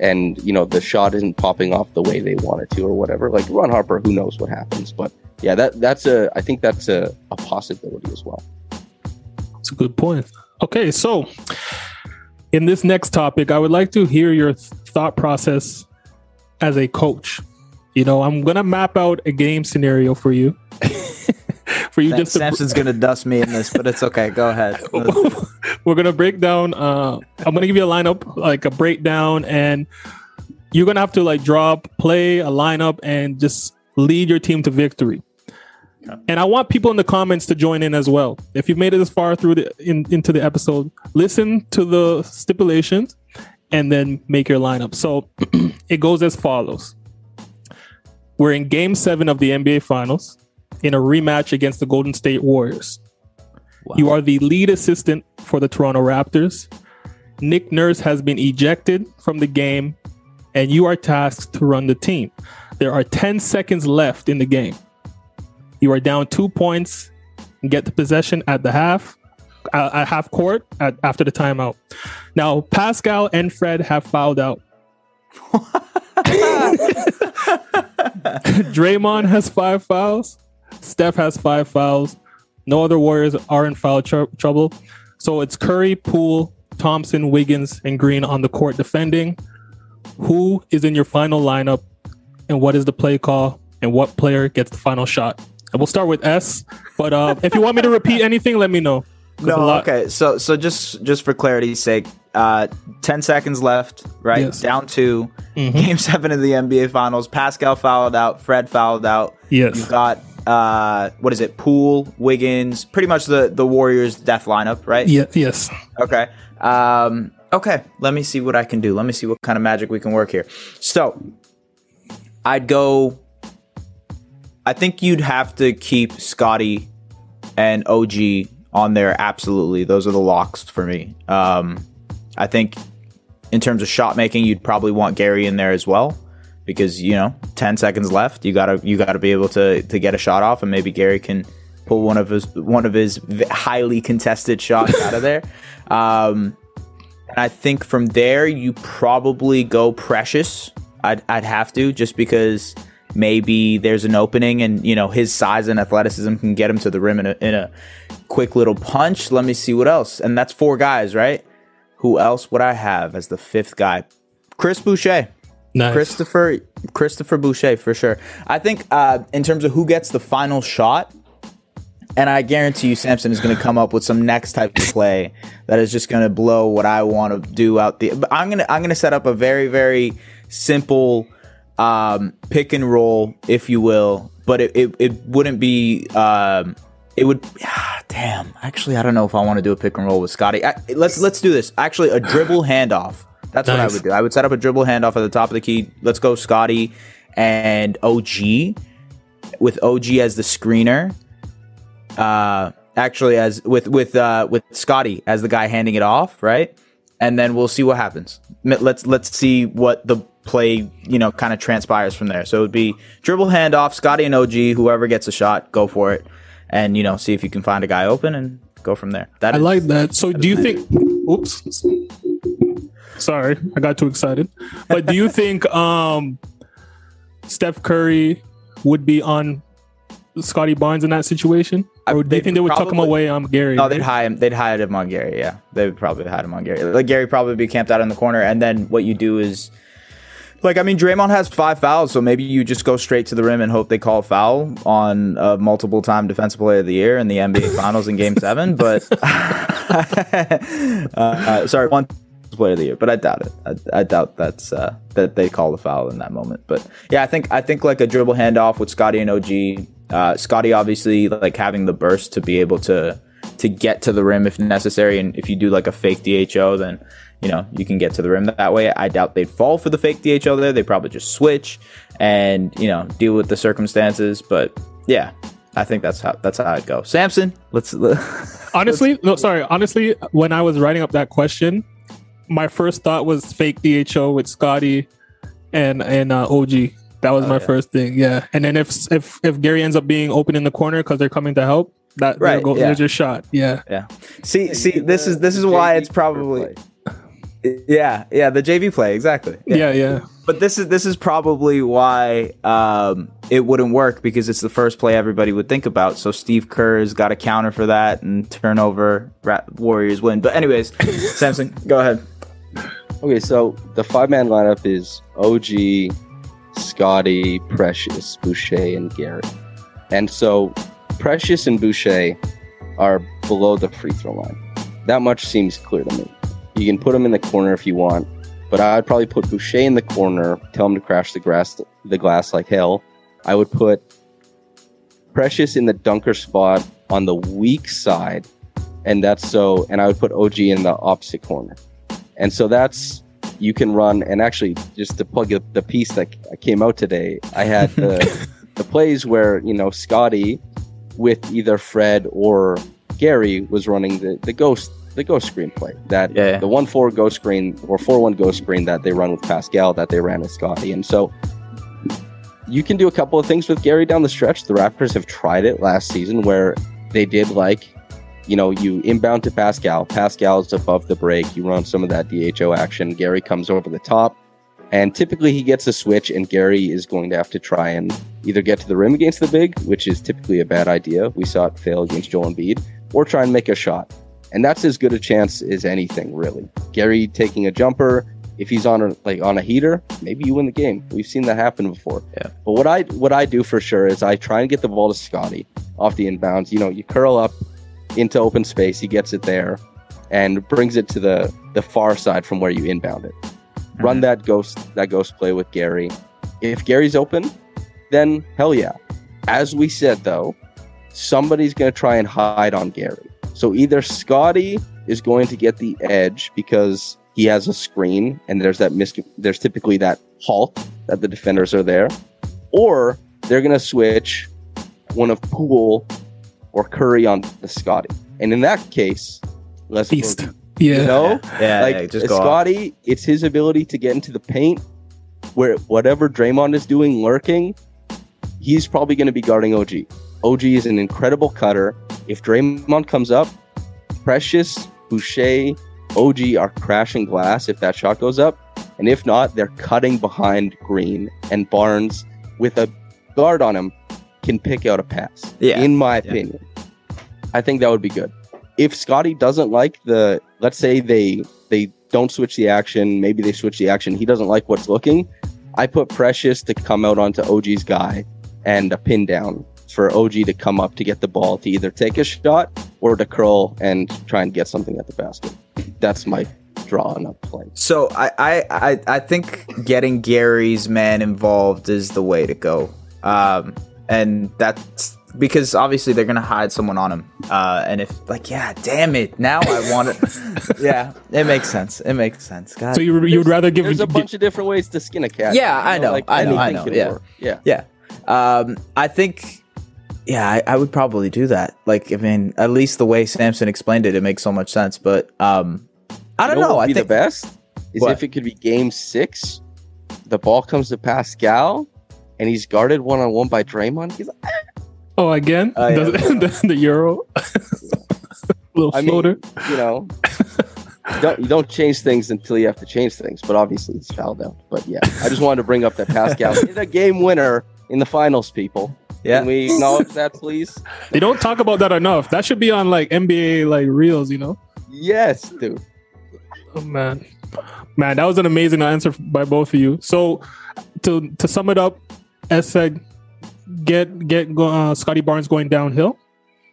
And you know the shot isn't popping off the way they want it to, or whatever. Like Ron Harper, who knows what happens? But yeah, that that's a I think that's a, a possibility as well. It's a good point. Okay, so in this next topic, I would like to hear your thought process as a coach. You know, I'm gonna map out a game scenario for you. <laughs> <laughs> for you just to Samson's gonna dust me in this, but it's okay. Go ahead. <laughs> we're gonna break down uh i'm gonna give you a lineup like a breakdown and you're gonna have to like draw up play a lineup and just lead your team to victory. And i want people in the comments to join in as well. If you've made it this far through the in, into the episode listen to the stipulations and then make your lineup. So <clears throat> it goes as follows. We're in game seven of the nba finals in a rematch against the golden state warriors you are the lead assistant for the Toronto Raptors. Nick Nurse has been ejected from the game, and you are tasked to run the team. There are 10 seconds left in the game. You are down two points and get the possession at the half, uh, at half court at, after the timeout. Now, Pascal and Fred have fouled out. <laughs> <laughs> Draymond has five fouls. Steph has five fouls. No other Warriors are in foul tr- trouble. So it's Curry, Poole, Thompson, Wiggins, and Green on the court defending. Who is in your final lineup, and what is the play call, and what player gets the final shot? And we'll start with S. But uh, if you want me to repeat <laughs> anything, let me know. No, lot- okay. So so just just for clarity's sake, uh, ten seconds left, right? Yes. Down 2 Mhm. Game seven of the NBA Finals. Pascal fouled out. Fred fouled out. Yes. You've got uh, what is it? Poole, Wiggins, pretty much the the Warriors' death lineup, right? Yeah, yes. Okay. Um, okay. Let me see what I can do. Let me see what kind of magic we can work here. So, I'd go. I think you'd have to keep Scotty and OG on there. Absolutely, those are the locks for me. Um, I think in terms of shot making, you'd probably want Gary in there as well because you know, ten seconds left. You gotta you gotta be able to to get a shot off, and maybe Gary can pull one of his one of his highly contested shots out of there. <laughs> Um, and I think from there you probably go Precious. I'd I'd have to just because maybe there's an opening and you know his size and athleticism can get him to the rim in a, in a quick little punch. Let me see what else. And that's four guys, right? Who else would I have as the fifth guy? Chris Boucher. Nice. Christopher Christopher Boucher for sure. I think uh, in terms of who gets the final shot, and I guarantee you Samson is going to come up with some next type of play that is just going to blow what I want to do out the. But I'm gonna I'm gonna set up a very very simple um, pick and roll, if you will. But it it, it wouldn't be. Um, it would. <sighs> damn. Actually, I don't know if I want to do a pick and roll with Scotty. Let's let's do this. Actually, a dribble handoff. That's what I would do. I would set up a dribble handoff at the top of the key. Let's go Scottie and OG with OG as the screener. Uh, actually, as with with uh, with Scottie as the guy handing it off, right? And then we'll see what happens. Let's let's see what the play you know kind of transpires from there. So it would be dribble handoff, Scottie and OG. Whoever gets a shot, go for it, and you know see if you can find a guy open and go from there. That I is- like that. So do you think oops. Sorry, I got too excited. But do you think um Steph Curry would be on Scottie Barnes in that situation? Or do you think they would tuck him away on Gary? No, they'd hide him. They'd hide him on Gary. Yeah, they would probably hide him on Gary. Like Gary probably be camped out in the corner, and then what you do is, like, I mean, Draymond has five fouls, so maybe you just go straight to the rim and hope they call a foul on a multiple-time Defensive Player of the Year in the NBA Finals in Game <laughs> Seven. But <laughs> uh, uh, sorry, one Player of the Year, but I doubt it. I, I doubt that's uh, that they call the foul in that moment. But yeah, I think I think like a dribble handoff with Scottie and OG. Uh, Scottie obviously like having the burst to be able to to get to the rim if necessary, and if you do like a fake DHO, then you know you can get to the rim that way. I doubt they'd fall for the fake DHO there. They probably just switch and you know deal with the circumstances. But yeah, I think that's how that's how I'd go. Samson, <laughs> let's. Honestly, no, sorry. Honestly, when I was writing up that question, my first thought was fake DHO with Scottie and and uh, OG. That was my yeah. first thing. Yeah, and then if if if Gary ends up being open in the corner because they're coming to help, that Right, right, go, yeah. there's your shot. Yeah, Yeah. See, see, this is this is why it's probably. Yeah, yeah, the JV play exactly. yeah, yeah. But this is this is probably why um, it wouldn't work because it's the first play everybody would think about. So Steve Kerr's got a counter for that and turnover. Ra- Warriors win. But anyways, <laughs> Samson, go ahead. Okay, so the five man lineup is OG, Scottie, Precious, Boucher, and Garrett. And so Precious and Boucher are below the free throw line. That much seems clear to me. You can put them in the corner if you want, but I'd probably put Boucher in the corner, tell him to crash the grass, the glass like hell. I would put Precious in the dunker spot on the weak side, and that's so. And I would put OG in the opposite corner. And so that's you can run and actually just to plug the piece that came out today, I had the <laughs> the plays where, you know, Scottie with either Fred or Gary was running the, the ghost the ghost screen play. That Yeah, yeah. the one four ghost screen or four one ghost screen that they run with Pascal that they ran with Scottie. And so you can do a couple of things with Gary down the stretch. The Raptors have tried it last season where they did like you know, you inbound to Pascal. Pascal's above the break. You run some of that DHO action. Gary comes over the top. And typically he gets a switch, and Gary is going to have to try and either get to the rim against the big, which is typically a bad idea. We saw it fail against Joel Embiid, or try and make a shot. And that's as good a chance as anything, really. Gary taking a jumper, if he's on a like on a heater, maybe you win the game. We've seen that happen before. Yeah. But what I what I do for sure is I try and get the ball to Scottie off the inbounds. You know, you curl up into open space. He gets it there and brings it to the the far side from where you inbound it. Run mm-hmm. that ghost that ghost play with Gary. If Gary's open, then hell yeah. As we said though, somebody's going to try and hide on Gary. So either Scottie is going to get the edge because he has a screen and there's that mis- there's typically that halt that the defenders are there, or they're going to switch one of Poole or Curry on the Scottie. And in that case, let's Feast. Yeah. you know, <laughs> Yeah, like yeah, just off. Scottie, it's his ability to get into the paint where whatever Draymond is doing lurking, he's probably going to be guarding OG OG is an incredible cutter. If Draymond comes up, Precious, Boucher, OG are crashing glass if that shot goes up. And if not, they're cutting behind Green and Barnes with a guard on him can pick out a pass. Yeah. In my Yeah. opinion. I think that would be good. If Scottie doesn't like the let's say they they don't switch the action, maybe they switch the action, he doesn't like what's looking, I put Precious to come out onto OG's guy and a pin down for OG to come up to get the ball to either take a shot or to curl and try and get something at the basket. That's my draw on a play. So I, I, I, I think getting Gary's man involved is the way to go. Um, and that's because obviously they're gonna hide someone on him. Uh, and if like, yeah, damn it, now I want it. <laughs> yeah, it makes sense. It makes sense. God. So you you would rather give There's a gi- bunch of different ways to skin a cat. Yeah, you I know, I know, I know, can yeah. work. Yeah. yeah. Um, I think. Yeah, I, I would probably do that. Like, I mean, at least the way Samson explained it, it makes so much sense. But um, I don't You know. What would I think the best is What? if it could be game six, the ball comes to Pascal, and he's guarded one on one by Draymond. He's like, ah. Oh, again? Oh, yeah. the, <laughs> the, the Euro? <laughs> Little I mean, floater. you know, you don't you don't change things until you have to change things. But obviously, it's fouled out. But yeah, I just wanted to bring up that Pascal <laughs> is a game winner in the finals. People, Yeah. can we acknowledge that, please? they don't talk about that enough. That should be on like NBA like reels, you know? Yes, dude. Oh man, man, that was an amazing answer by both of you. So, to to sum it up, as said, get get uh, Scottie Barnes going downhill.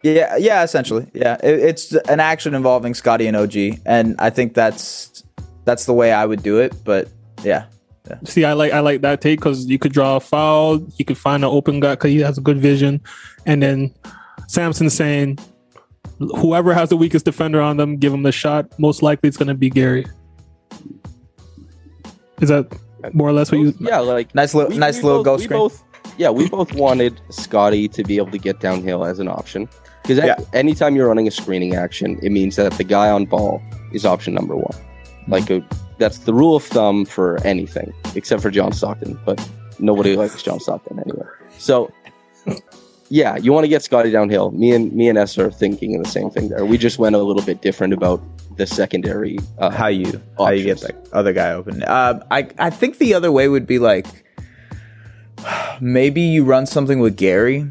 Yeah, yeah, essentially, yeah. It, it's an action involving Scottie and OG, and I think that's that's the way I would do it. But yeah, See, I like I like that take because you could draw a foul, you could find an open guy because he has a good vision, and then Samson saying, whoever has the weakest defender on them, give him the shot. Most likely, it's going to be Gary. Is that more or less what you? Yeah, like nice little we- nice we little both- we screen. both- yeah, we both wanted Scottie to be able to get downhill as an option because Yeah. anytime you're running a screening action, it means that the guy on ball is option number one. Mm-hmm. Like a, that's the rule of thumb for anything except for John Stockton, but nobody <laughs> likes John Stockton anyway. So. Yeah, you want to get Scottie downhill. Me and me and S are thinking the same thing there. We just went a little bit different about the secondary. Uh, how you how you get Options. that other guy open. Uh, I I think the other way would be like <sighs> maybe you run something with Gary,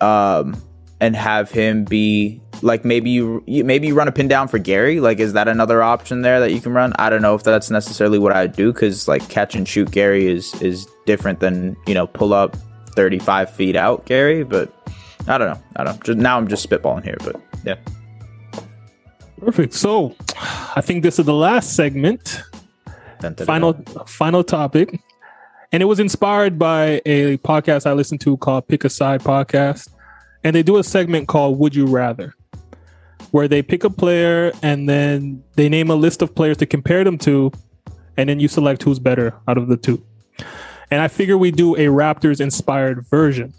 um, and have him be like maybe you, you maybe you run a pin down for Gary. Like, is that another option there that you can run? I don't know if that's necessarily what I'd do because like catch and shoot Gary is is different than you know pull up thirty five feet out Gary, but. I don't know. I don't know. Just, now I'm just spitballing here, but yeah. Perfect. So, I think this is the last segment. Final final topic. And it was inspired by a podcast i listened to called pick a side podcast. And they do a segment called would you rather where they pick a player and then they name a list of players to compare them to and then you select who's better out of the two. And i figure we do a raptors inspired version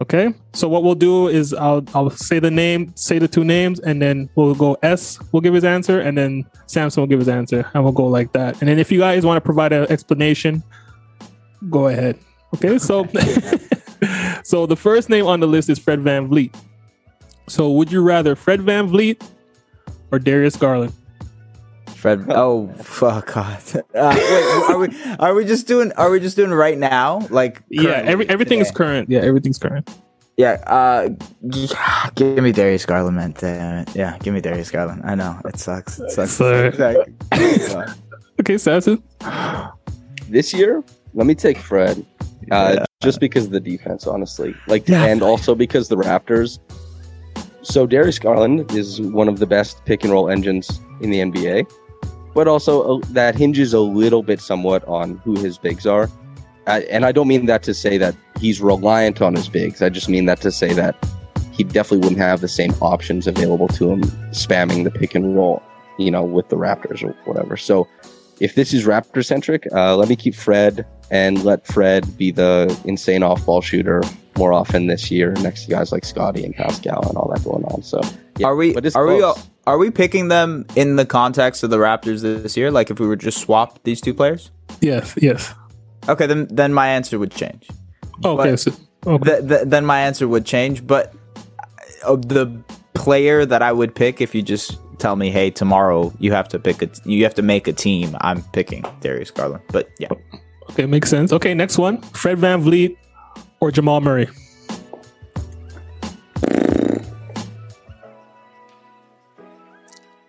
okay so what we'll do is i'll i'll say the name say the two names and then we'll go s We'll give his answer and then samson will give his answer and we'll go like that. And then if you guys want to provide an explanation go ahead. Okay so <laughs> so the first name on the list is fred VanVleet. So would you rather fred VanVleet or darius garland Fred. <laughs> Oh, fuck, God. Uh, wait, are we are we just doing are we just doing right now? Like yeah every, everything is current yeah everything's current Yeah. Uh, g- give me Darius Garland, man. Damn it. Yeah, give me Darius Garland. I know it sucks. It sucks. Sorry. <laughs> Okay samson this year, let me take Fred. Uh, Yeah. just because of the defense, honestly. Like, Yeah. and also because the Raptors. So Darius Garland is one of the best pick and roll engines in the NBA, but also uh, that hinges a little bit somewhat on who his bigs are. Uh, and I don't mean that to say that he's reliant on his bigs. I just mean that to say that he definitely wouldn't have the same options available to him spamming the pick and roll, you know, with the Raptors or whatever. So if this is Raptor centric, uh, let me keep Fred and let Fred be the insane off ball shooter more often this year next to guys like Scottie and Pascal and all that going on. So yeah, Are we are we close. Are we picking them in the context of the Raptors this year? Like if we were just swap these two players? yes yes Okay, then then my answer would change. okay so Okay. th- th- then my answer would change. But uh, the player that I would pick, if you just tell me, hey, tomorrow you have to pick a, you have to make a team, I'm picking Darius Garland. But yeah, Okay, makes sense. Okay, next one: Fred VanVleet or Jamal Murray.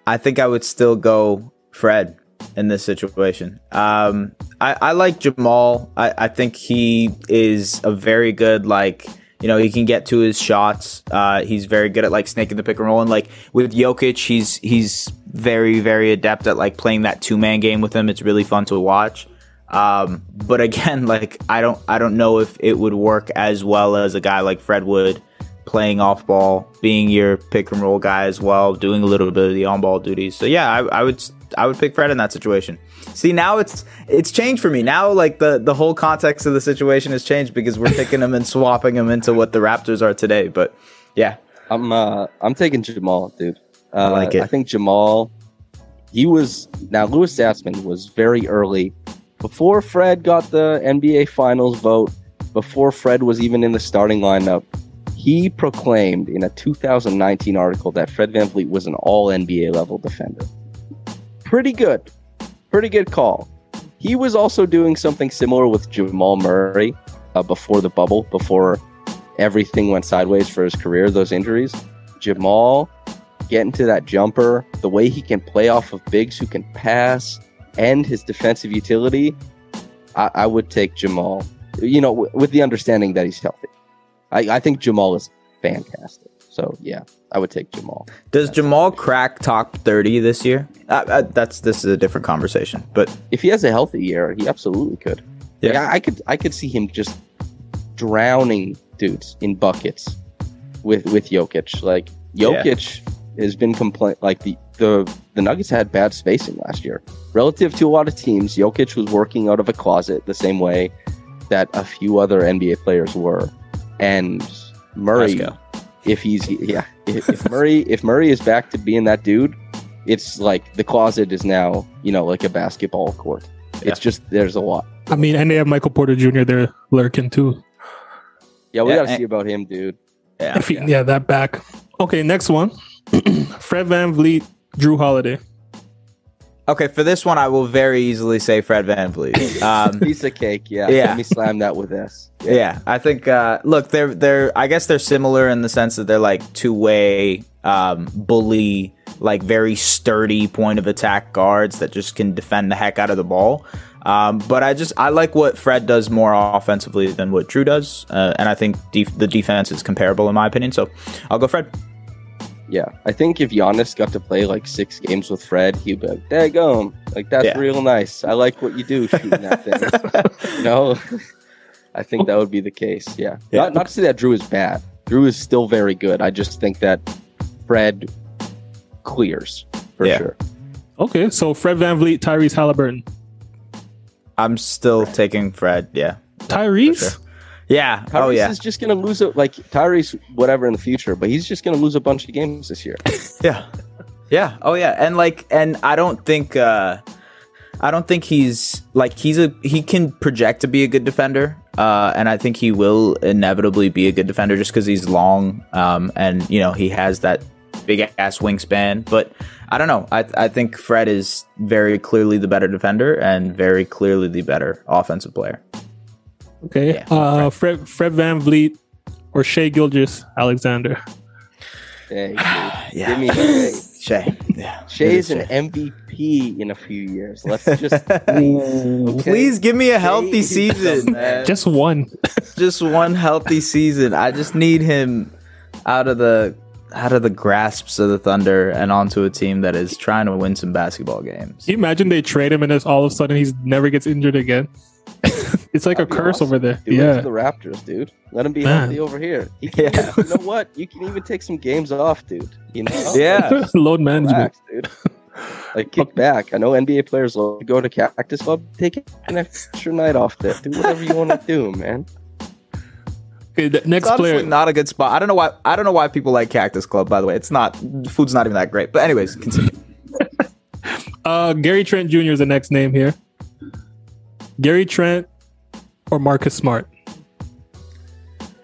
I think I would still go Fred in this situation. Um, I, I like Jamal. I, I think he is a very good like you know he can get to his shots. Uh, he's very good at like snaking the pick and roll and like with Jokic, he's he's very very adept at like playing that two man game with him. It's really fun to watch. Um, but again, <laughs> like I don't I don't know if it would work as well as a guy like Fred would playing off ball, being your pick and roll guy as well, doing a little bit of the on ball duties. So yeah, I, I would I would pick Fred in that situation. See now it's it's changed for me. Now like the the whole context of the situation has changed because we're picking him and swapping him into what the Raptors are today. But yeah, I'm uh I'm taking Jamal, dude. Uh, I like it. I think Jamal. He was now Louis Zatzman was very early before Fred got the NBA Finals vote. Before Fred was even in the starting lineup, he proclaimed in a 2019 article that Fred VanVleet was an All NBA level defender. Pretty good, pretty good call. He was also doing something similar with Jamal Murray uh, before the bubble, before everything went sideways for his career, those injuries. Jamal getting to that jumper, the way he can play off of bigs who can pass, and his defensive utility, I, I would take Jamal. You know, w- with the understanding that he's healthy. I, I think Jamal is fantastic. So yeah, I would take Jamal. does Jamal crack top thirty this year? Uh, uh, that's this is a different conversation. But If he has a healthy year, he absolutely could. Yeah. Yeah, I could I could see him just drowning dudes in buckets with with Jokic. Like Yeah. Jokic has been complain like the the the Nuggets had bad spacing last year relative to a lot of teams. Jokic was working out of a closet the same way that a few other NBA players were, and Murray. Let's. If he's yeah, if, if Murray <laughs> if Murray is back to being that dude, it's like the closet is now you know like a basketball court. It's just there's a lot. I mean, and they have Michael Porter Jr. there lurking too. Yeah, we Yeah, gotta and- see about him, dude. yeah, If he, yeah. that back. Okay, next one: <clears throat> Fred Van Vliet, Jrue Holiday. Okay. For this one, I will very easily say Fred VanVleet. <laughs> Um, Piece of cake, yeah. Yeah. Let me slam that with this. Yeah, I think. Uh, look, they're they're. I guess they're similar in the sense that they're like two way um, bully, like very sturdy point of attack guards that just can defend the heck out of the ball. Um, but I just I like what Fred does more offensively than what Jrue does, uh, and I think def- the defense is comparable in my opinion. So I'll go Fred. Yeah. I think if Giannis got to play like six games with Fred, he'd be like, there you go. Like that's Yeah. real nice. I like what you do shooting that thing. <laughs> you know? I think that would be the case. Yeah. Yeah. Not not to say that Jrue is bad. Jrue is still very good. I just think that Fred clears for Yeah. sure. Okay, so Fred VanVleet, Tyrese Halliburton. I'm still taking Fred. Yeah. Tyrese? sure. Yeah. Tyrese oh yeah. is just gonna lose it like Tyrese whatever in the future, but he's just gonna lose a bunch of games this year. <laughs> Yeah. Yeah. Oh yeah. And like and I don't think uh I don't think he's like he's a he can project to be a good defender. Uh and I think he will inevitably be a good defender just cuz he's long um and you know he has that big ass wingspan, but I don't know. I I think Fred is very clearly the better defender and very clearly the better offensive player. Okay. Yeah, uh, Fred Fred VanVleet or Shea Gilgis Alexander. Hey. <sighs> Yeah. Give me Shai. <laughs> Shai. Yeah. Shai's It an. MVP in a few years. Let's <laughs> just please. Please <laughs> give me a healthy Shai season, man. man. Just one. just one healthy season. I just need him out of the out of the grasps of the Thunder and onto a team that is trying to win some basketball games. Can you imagine they trade him and it's all of a sudden he's never gets injured again? <laughs> it's like That'd a curse awesome. over there. Do yeah. to the Raptors, dude. Let him be Man. healthy over here. He can Yeah. you know what? You can even take some games off, dude. You know? <laughs> Yeah. Load management. Relax, dude. Like kick back. I know NBA players love to go to Cactus Club. Take an extra night off there. Do whatever you want to do, man. Okay, the next It's player. not a good spot. I don't know why. I don't know why people like Cactus Club. By the way, it's not. the Food's not even that great. But anyways, continue. <laughs> Uh, Gary Trent Jr. is the next name here. Gary Trent or Marcus Smart.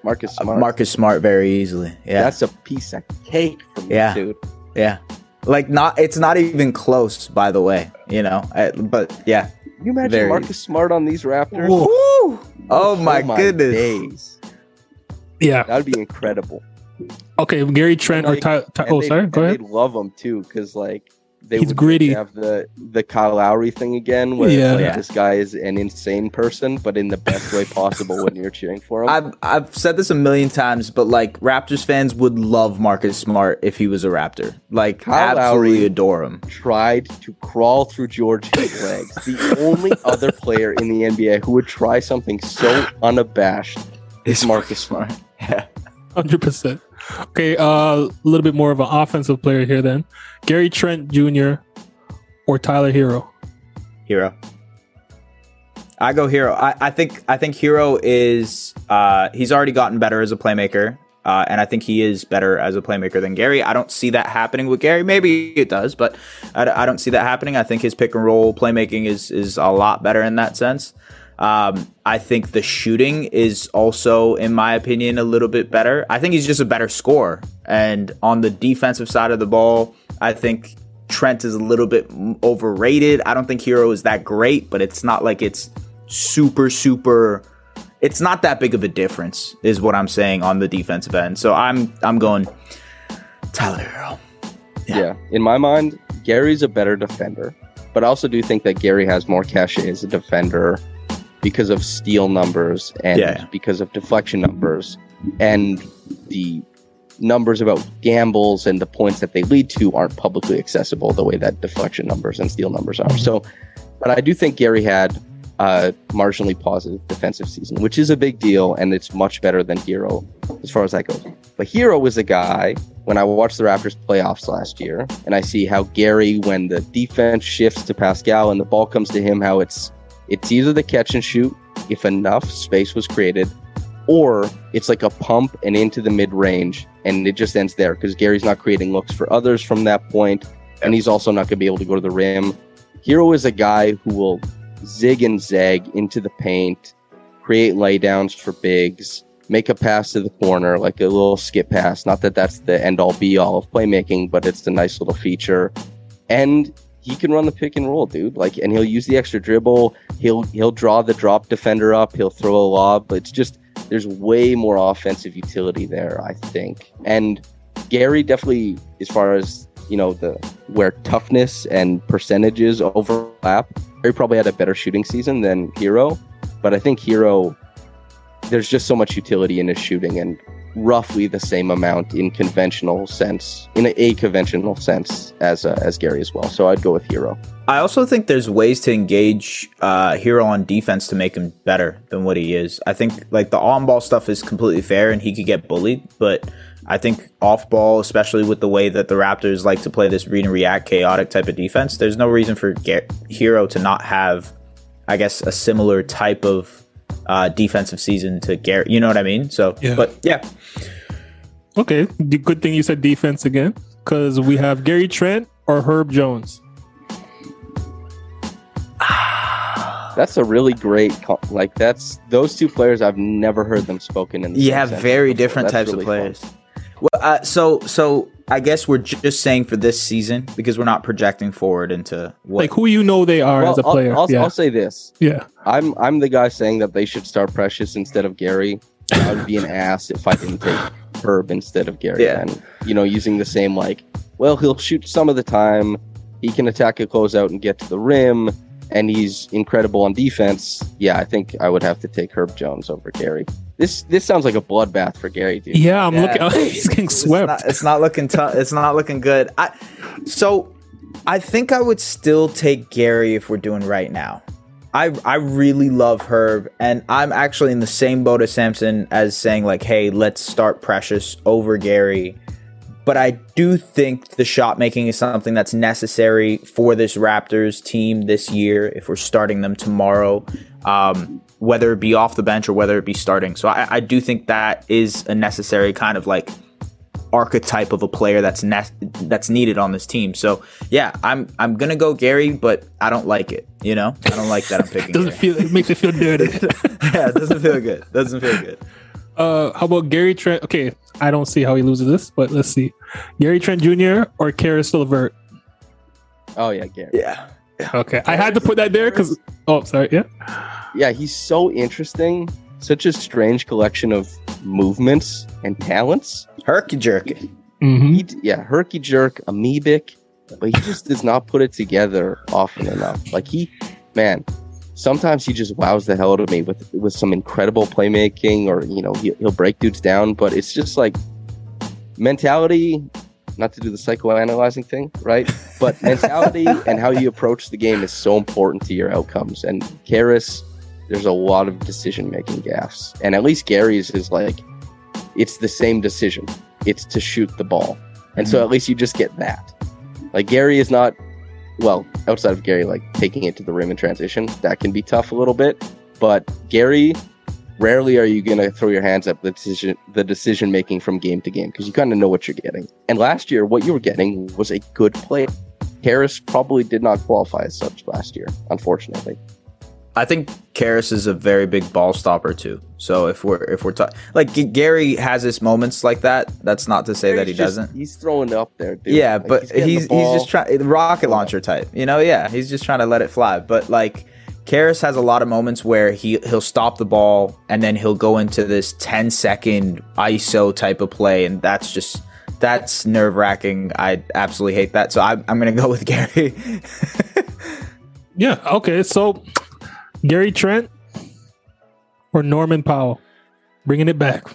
Marcus Uh, Smart. Marcus Smart very easily. Yeah, That's a piece of cake for me, Yeah. dude. yeah. Like not, it's not even close. By the way, you know. I, but yeah. Can you imagine Very- Marcus Smart on these Raptors? Woo! Oh my goodness. days. Yeah. That would be incredible. Okay, Gary Trent or Like, Ty, Ty, oh they'd- sorry, and go ahead. They'd love him too, because like they He's would gritty. have the the Kyle Lowry thing again, where Yeah. like Yeah. this guy is an insane person, but in the best way possible when you're cheering for him. I've I've said this a million times, but like Raptors fans would love Marcus Smart if he was a Raptor. Like Kyle absolutely Lowry- adore him. tried to crawl through George Hill's legs. The only <laughs> other player in the NBA who would try something so unabashed is Marcus Smart. <laughs> Yeah. Hundred percent. Okay, uh, a little bit more of an offensive player here then. Gary Trent Jr. or Tyler Herro. Herro. I go Herro. I, I think I think Herro is uh, he's already gotten better as a playmaker, uh, and I think he is better as a playmaker than Gary. I don't see that happening with Gary. Maybe it does, but I don't see that happening. I think his pick and roll playmaking is is a lot better in that sense. Um, I think the shooting is also, in my opinion, a little bit better. I think he's just a better scorer, and on the defensive side of the ball, I think Trent is a little bit overrated. I don't think Herro is that great, but it's not like it's super, super. It's not that big of a difference, is what I'm saying on the defensive end. So I'm I'm going Tyler Herro. Yeah. Yeah. In my mind, Gary's a better defender, but I also do think that Gary has more cachet as a defender because of steal numbers and Yeah. because of deflection numbers and the numbers about gambles and the points that they lead to aren't publicly accessible the way that deflection numbers and steal numbers are. So, but I do think Gary had a marginally positive defensive season, which is a big deal, and it's much better than Herro as far as that goes. But Herro was a guy when I watched the Raptors playoffs last year, and I see how Gary, when the defense shifts to Pascal and the ball comes to him, how it's it's either the catch and shoot if enough space was created, or it's like a pump and into the mid range, and it just ends there because Gary's not creating looks for others from that point, and he's also not going to be able to go to the rim. Herro is a guy who will zig and zag into the paint, create laydowns for bigs, make a pass to the corner, like a little skip pass. Not that that's the end all be all of playmaking, but it's the nice little feature. And he can run the pick and roll, dude. Like, and he'll use the extra dribble. He'll he'll draw the drop defender up. He'll throw a lob. But it's just there's way more offensive utility there, I think. And Gary definitely, as far as you know, the where toughness and percentages overlap. Gary probably had a better shooting season than Herro, but I think Herro, there's just so much utility in his shooting and roughly the same amount in conventional sense, in a, a conventional sense as uh, as Gary as well. So I'd go with Herro. I also think there's ways to engage uh, Herro on defense to make him better than what he is. I think like the on ball stuff is completely fair and he could get bullied, but I think off ball, especially with the way that the Raptors like to play this read and react chaotic type of defense, there's no reason for Hero to not have, I guess, a similar type of uh, defensive season to Garrett. You know what I mean? So, Yeah. but yeah, Okay, the good thing you said defense again, because we have Gary Trent or Herb Jones. <sighs> That's a really great co- like that's those two players I've never heard them spoken in. The you have very before. different That's types really of fun. Players. Well, uh, so so I guess we're ju- just saying for this season because we're not projecting forward into what. Like who you know they are Well, as a player. I'll, I'll, yeah, I'll say this: yeah. I'm I'm the guy saying that they should start Precious instead of Gary. I would be an <laughs> ass if I didn't take Herb instead of Gary. Yeah. And you know, using the same like, well, he'll shoot some of the time. He can attack a closeout and get to the rim, and he's incredible on defense. Yeah, I think I would have to take Herb Jones over Gary. This this sounds like a bloodbath for Gary, dude. Yeah, I'm Yeah. looking. <laughs> He's getting It's swept. not, it's not looking tough. It's not looking good. I so I think I would still take Gary if we're doing right now. I I really love Herb, and I'm actually in the same boat as Samson as saying like, hey, let's start Precious over Gary. But I do think the shot making is something that's necessary for this Raptors team this year. If we're starting them tomorrow, um, whether it be off the bench or whether it be starting, so I, I do think that is a necessary kind of like archetype of a player that's ne- that's needed on this team. So yeah, I'm I'm gonna go Gary, but I don't like it. You know, I don't like that I'm picking. <laughs> Doesn't Gary. feel. It makes it feel dirty. <laughs> yeah, it doesn't feel good. Doesn't feel good. Uh, how about Gary Trent? Okay, I don't see how he loses this, but let's see. Gary Trent Jr. or Caris LeVert? Oh yeah, Gary. Yeah. <laughs> Okay, I had to put that there because. Oh, sorry. Yeah. Yeah, he's so interesting. Such a strange collection of movements and talents. Herky jerky. hmm He, yeah, herky jerk, amoebic, but he just does not put it together often enough. Like he, man, sometimes he just wows the hell out of me with with some incredible playmaking, or you know, he, he'll break dudes down. But it's just like mentality. Not to do the psychoanalyzing thing, right? But mentality <laughs> and how you approach the game is so important to your outcomes. And Caris, there's a lot of decision making gaffes, and at least Gary's is like, it's the same decision. It's to shoot the ball. And so mm-hmm. at least you just get that. Like Gary is not well, outside of Gary like taking it to the rim in transition, that can be tough a little bit. But Gary, rarely are you gonna throw your hands up the decision the decision making from game to game because you kind of know what you're getting. And last year, what you were getting was a good play. Caris probably did not qualify as such last year, unfortunately. I think Caris is a very big ball stopper too. So if we're if we're talking like G- Gary has his moments like that, that's not to say that he just- doesn't. He's throwing it up there, dude. Yeah, Like, but the he's he's, just trying rocket launcher type. You know, yeah, he's just trying to let it fly. But like Caris has a lot of moments where he he'll stop the ball and then he'll go into this 10 second ISO type of play, and that's just that's nerve wracking. I absolutely hate that. So I'm I'm gonna go with <laughs> Gary. Yeah. Okay. So Gary Trent or Norman Powell, bringing it back.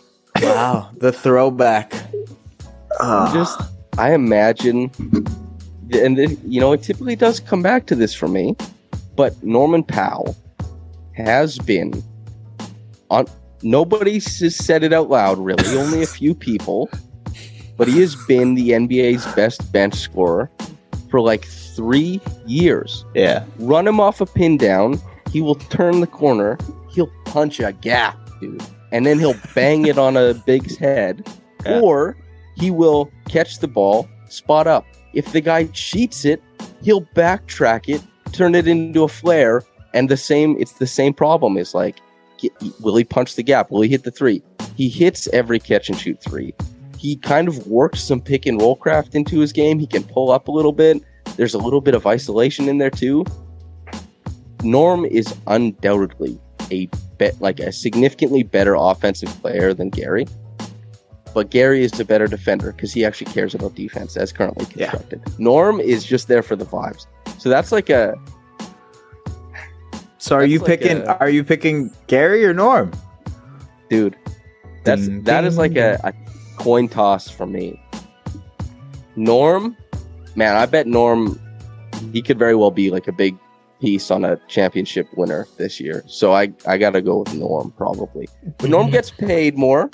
wow, the throwback. Ah. just I imagine, and then, you know, it typically does come back to this for me, but Norman Powell has been on. Nobody has said it out loud, really. Only a few people, but he has been the NBA's best bench scorer for like three years. yeah. Run him off a pin down, he will turn the corner, he'll punch a gap, dude, and then he'll bang it on a big's head, Yeah. or he will catch the ball, spot up. If the guy cheats it, he'll backtrack it, turn it into a flare, and the same. It's the same problem. Is like, will he punch the gap? Will he hit the three? He hits every catch and shoot three. He kind of works some pick and roll craft into his game. He can pull up a little bit. There's a little bit of isolation in there too. Norm is undoubtedly a bet like a significantly better offensive player than Gary. But Gary is the better defender because he actually cares about defense as currently Yeah. constructed. Norm is just there for the vibes. So that's like a So are you like picking? a- are you picking Gary or Norm? dude. That's Ding, that is like a, a coin toss for me. Norm, man, I bet Norm he could very well be like a big piece on a championship winner this year. So I I gotta go with Norm probably. But Norm <laughs> gets paid more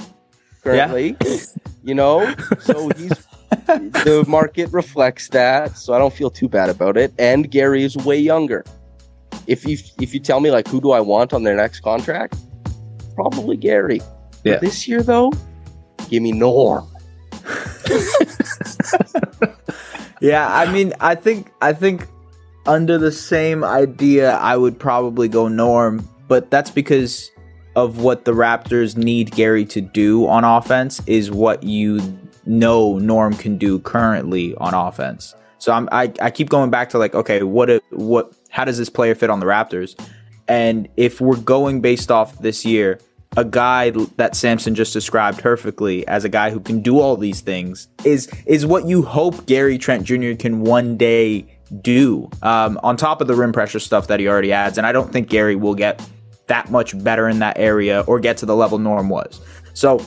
currently, you know. So he's the market reflects that. So I don't feel too bad about it. And Gary is way younger. If you if you tell me like who do I want on their next contract, probably Gary. But Yeah. this year though, give me Norm. Yeah, I mean, I think I think under the same idea, I would probably go Norm, but that's because of what the Raptors need Gary to do on offense is what you know Norm can do currently on offense. So I'm I, I keep going back to like, okay, what it, what how does this player fit on the Raptors? And if we're going based off this year, a guy that Samson just described perfectly as a guy who can do all these things is is what you hope Gary Trent Jr. can one day do. Um, on top of the rim pressure stuff that he already adds, and I don't think Gary will get that much better in that area or get to the level Norm was. So,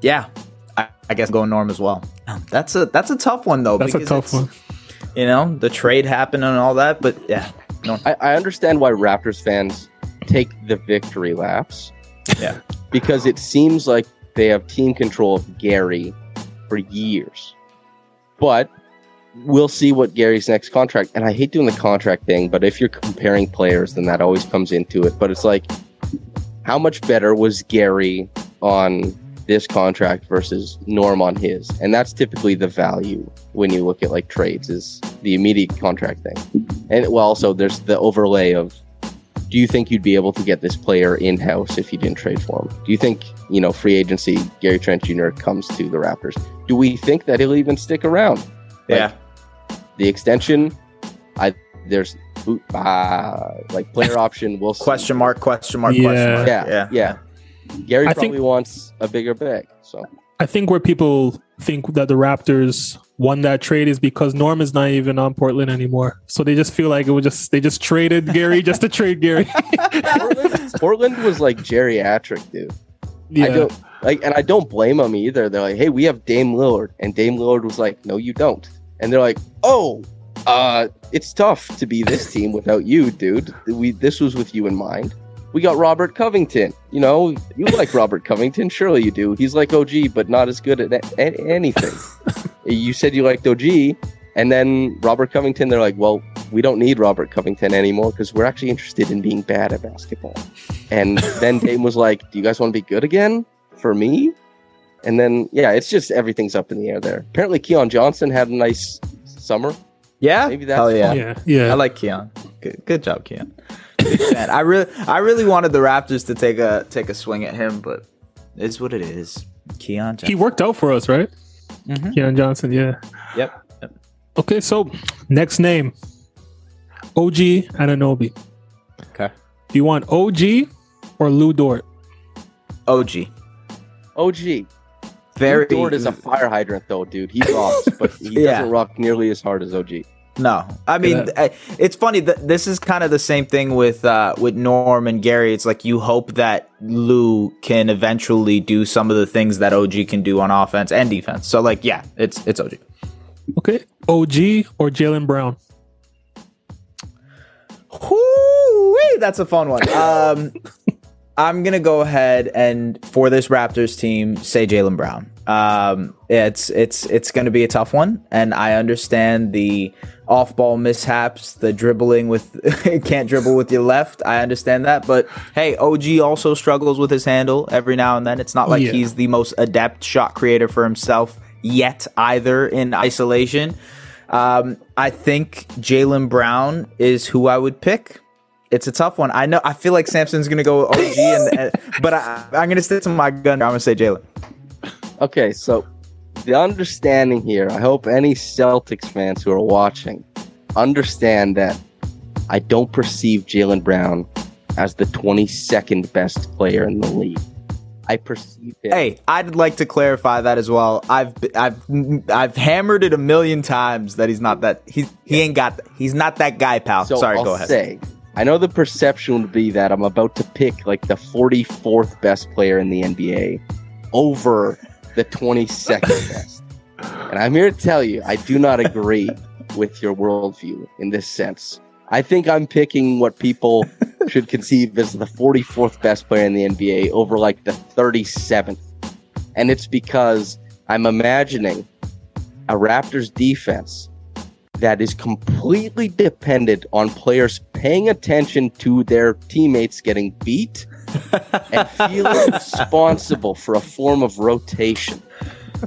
yeah, I, I guess go Norm as well. Um, that's a that's a tough one though. That's a because tough one. You know, the trade happened and all that, but yeah, no, I, I understand why Raptors fans take the victory laps. Yeah. <laughs> Because it seems like they have team control of Gary for years. But we'll see what Gary's next contract. And I hate doing the contract thing, but if you're comparing players, then that always comes into it. But it's like, how much better was Gary on this contract versus Norm on his? And that's typically the value when you look at like trades is the immediate contract thing. And well, also there's the overlay of do you think you'd be able to get this player in house if you didn't trade for him? Do you think, you know, free agency, Gary Trent Jr. comes to the Raptors? Do we think that he'll even stick around? Yeah. The extension, I there's uh, like player <laughs> option. We'll. Question mark, question mark, Yeah. question mark. Yeah, Yeah. yeah. Gary I probably think- wants a bigger bag. So I think where people think that the Raptors won that trade is because Norm is not even on Portland anymore. So they just feel like it was just they just traded Gary <laughs> just to trade Gary. Portland, Portland was like geriatric, dude. yeah. I don't like, and I don't blame them either. They're like, "Hey, we have Dame Lillard," and Dame Lillard was like, "No, you don't." And they're like, "Oh, uh, it's tough to be this team without you, dude. We this was with you in mind. We got Robert Covington. You know, you <laughs> like Robert Covington, surely you do. He's like OG, but not as good at a- a- anything. <laughs> you said you liked OG, and then Robert Covington. They're like, well, we don't need Robert Covington anymore because we're actually interested in being bad at basketball. And then <laughs> Dame was like, do you guys want to be good again for me? And then yeah, it's just everything's up in the air there. Apparently, Keon Johnson had a nice summer. Yeah. Maybe that's Hell yeah. yeah, yeah. I like Keon. Good, good job, keon Big. <laughs> I really, I really wanted the Raptors to take a take a swing at him, but it's what it is. Keon. he worked out for us, right? Mhm. Keon Johnson, yeah. Yep. yep. Okay, so next name. OG Anunoby. Okay. Do you want OG or Lu Dort? OG. OG. Very. Lu Dort is a fire hydrant though, dude. He rocks, but he <laughs> Yeah. doesn't rock nearly as hard as OG. No, I mean Yeah. I, it's funny that this is kind of the same thing with uh, with Norm and Gary. It's like you hope that Lu can eventually do some of the things that OG can do on offense and defense. So like, yeah, it's it's OG. Okay. OG or Jaylen Brown? Whoo-wee, that's a fun one. Um, <laughs> I'm gonna go ahead and for this Raptors team say Jaylen Brown. Um, it's it's it's gonna be a tough one, and I understand the off-ball mishaps, the dribbling with <laughs> can't dribble with your left. I understand that, but hey, OG also struggles with his handle every now and then. It's not like Yeah. he's the most adept shot creator for himself yet either in isolation. Um, I think Jaylen Brown is who I would pick. It's a tough one. I know. I feel like Samson's gonna go OG, and, and but I, I'm gonna stick to my gun. I'm gonna say Jaylen. Okay, so the understanding here, I hope any Celtics fans who are watching understand that I don't perceive Jaylen Brown as the 22nd best player in the league. I perceive him. Hey, I'd like to clarify that as well. I've I've I've hammered it a million times that he's not that he he ain't got he's not that guy, pal. so Sorry, I'll go ahead. say, I know the perception would be that I'm about to pick like the 44th best player in the NBA over the 22nd <laughs> best. And I'm here to tell you, I do not agree with your worldview in this sense. I think I'm picking what people <laughs> should conceive as the 44th best player in the NBA over like the 37th. And it's because I'm imagining a Raptors defense that is completely dependent on players paying attention to their teammates getting beat <laughs> and feeling responsible for a form of rotation.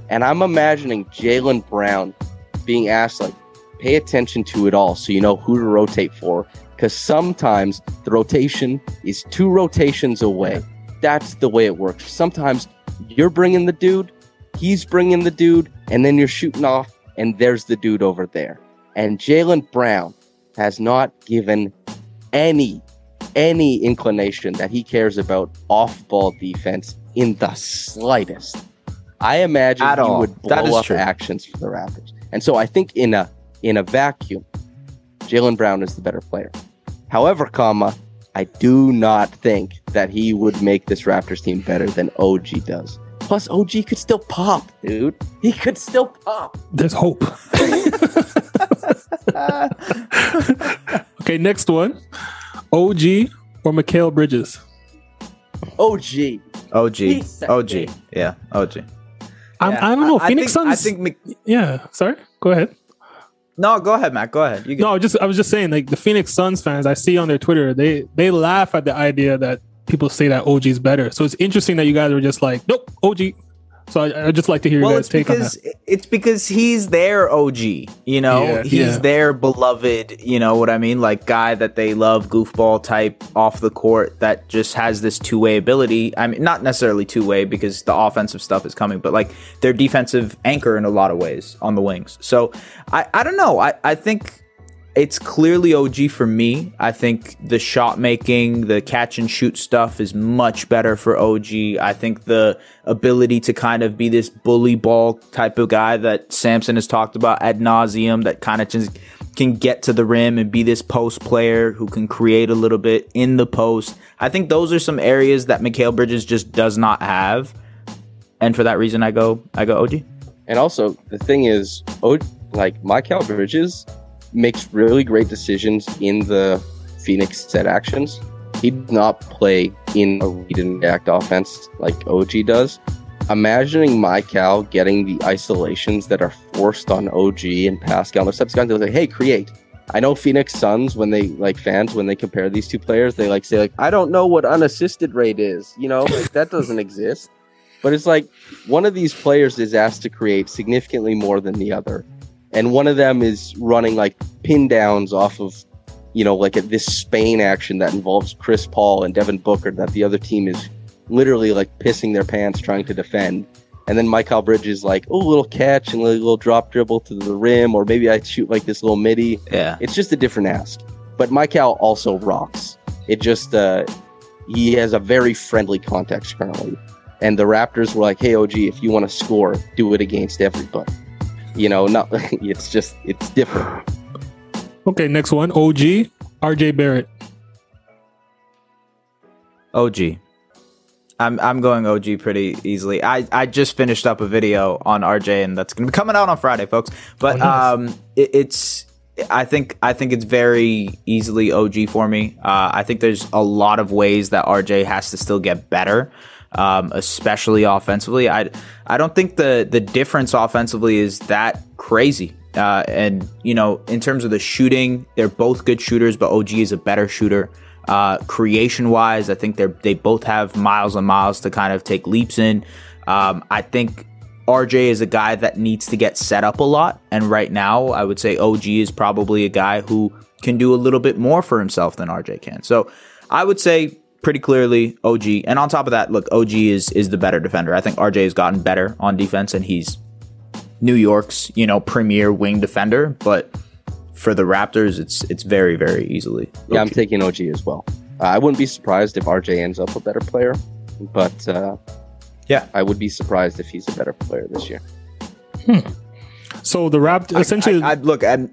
And I'm imagining Jaylen Brown being asked, like, pay attention to it all so you know who to rotate for. Because sometimes the rotation is two rotations away. That's the way it works. Sometimes you're bringing the dude, he's bringing the dude, and then you're shooting off, and there's the dude over there. And Jaylen Brown has not given any any inclination that he cares about off-ball defense in the slightest. I imagine At he all. would That is blow up true. actions for the Raptors. And so I think in a in a vacuum, Jaylen Brown is the better player. However, comma, I do not think that he would make this Raptors team better than OG does. Plus, OG could still pop, dude. He could still pop. There's hope. <laughs> <laughs> okay, next one. OG or Mikal Bridges? OG. OG, He's that OG, yeah, OG. I'm, I don't know. I Phoenix think, Suns. I think Mc- yeah. Sorry. Go ahead. no. Go ahead, Matt. Go ahead. You No, I was just I was just saying like the Phoenix Suns fans I see on their Twitter they they laugh at the idea that people say that OG is better. So it's interesting that you guys were just like, nope, OG. So I, would just like to hear well, you guys take because on that. it's because he's their OG. You know, Yeah, he's yeah. their beloved. You know what I mean? Like guy that they love, goofball type off the court that just has this two way ability. I mean, not necessarily two way because the offensive stuff is coming, but like their defensive anchor in a lot of ways on the wings. So I I don't know. I I think it's clearly OG for me. I think the shot making, the catch and shoot stuff is much better for OG. I think the ability to kind of be this bully ball type of guy that Samson has talked about ad nauseum, that kind of just can get to the rim and be this post player who can create a little bit in the post. I think those are some areas that Mikal Bridges just does not have. And for that reason, I go, I go OG. And also, the thing is, oh, like Michael Bridges makes really great decisions in the Phoenix set actions. He does not play in a read and react offense like OG does. Imagining Mikal getting the isolations that are forced on OG and Pascal, of guys, they're like, hey, create. I know Phoenix Suns when they like fans when they compare these two players, they like say like, I don't know what unassisted rate is. You know, like that doesn't exist. But it's like one of these players is asked to create significantly more than the other. And one of them is running like pin downs off of, you know, like this Spain action that involves Chris Paul and Devin Booker that the other team is literally like pissing their pants trying to defend. And then Mikal Bridges like, oh, little catch and a little drop dribble to the rim, or maybe I shoot like this little midi. Yeah. It's just a different ask. But Mikal also rocks. It just uh he has a very friendly context currently. And the Raptors were like, hey OG, if you want to score, do it against everybody. You know, not <laughs> it's just it's different. Okay, next one. OG, RJ Barrett. OG. I'm I'm going OG pretty easily. I, I just finished up a video on RJ and that's gonna be coming out on Friday, folks. But Oh, nice. um, it, it's I think I think it's very easily OG for me. Uh, I think there's a lot of ways that RJ has to still get better, um, especially offensively. I I don't think the the difference offensively is that crazy. Uh, and you know, in terms of the shooting, they're both good shooters, but OG is a better shooter. Uh, creation wise, I think they're they both have miles and miles to kind of take leaps in. Um, I think RJ is a guy that needs to get set up a lot, and right now, I would say OG is probably a guy who can do a little bit more for himself than RJ can. So, I would say pretty clearly OG. And on top of that, look, OG is is the better defender. I think RJ has gotten better on defense, and he's New York's you know premier wing defender, but for the Raptors, it's it's very very easily. Yeah, I'm taking OG as well. Uh, I wouldn't be surprised if RJ ends up a better player, but uh, Yeah. I would be surprised if he's a better player this year. So the Raptors essentially. I, I, look and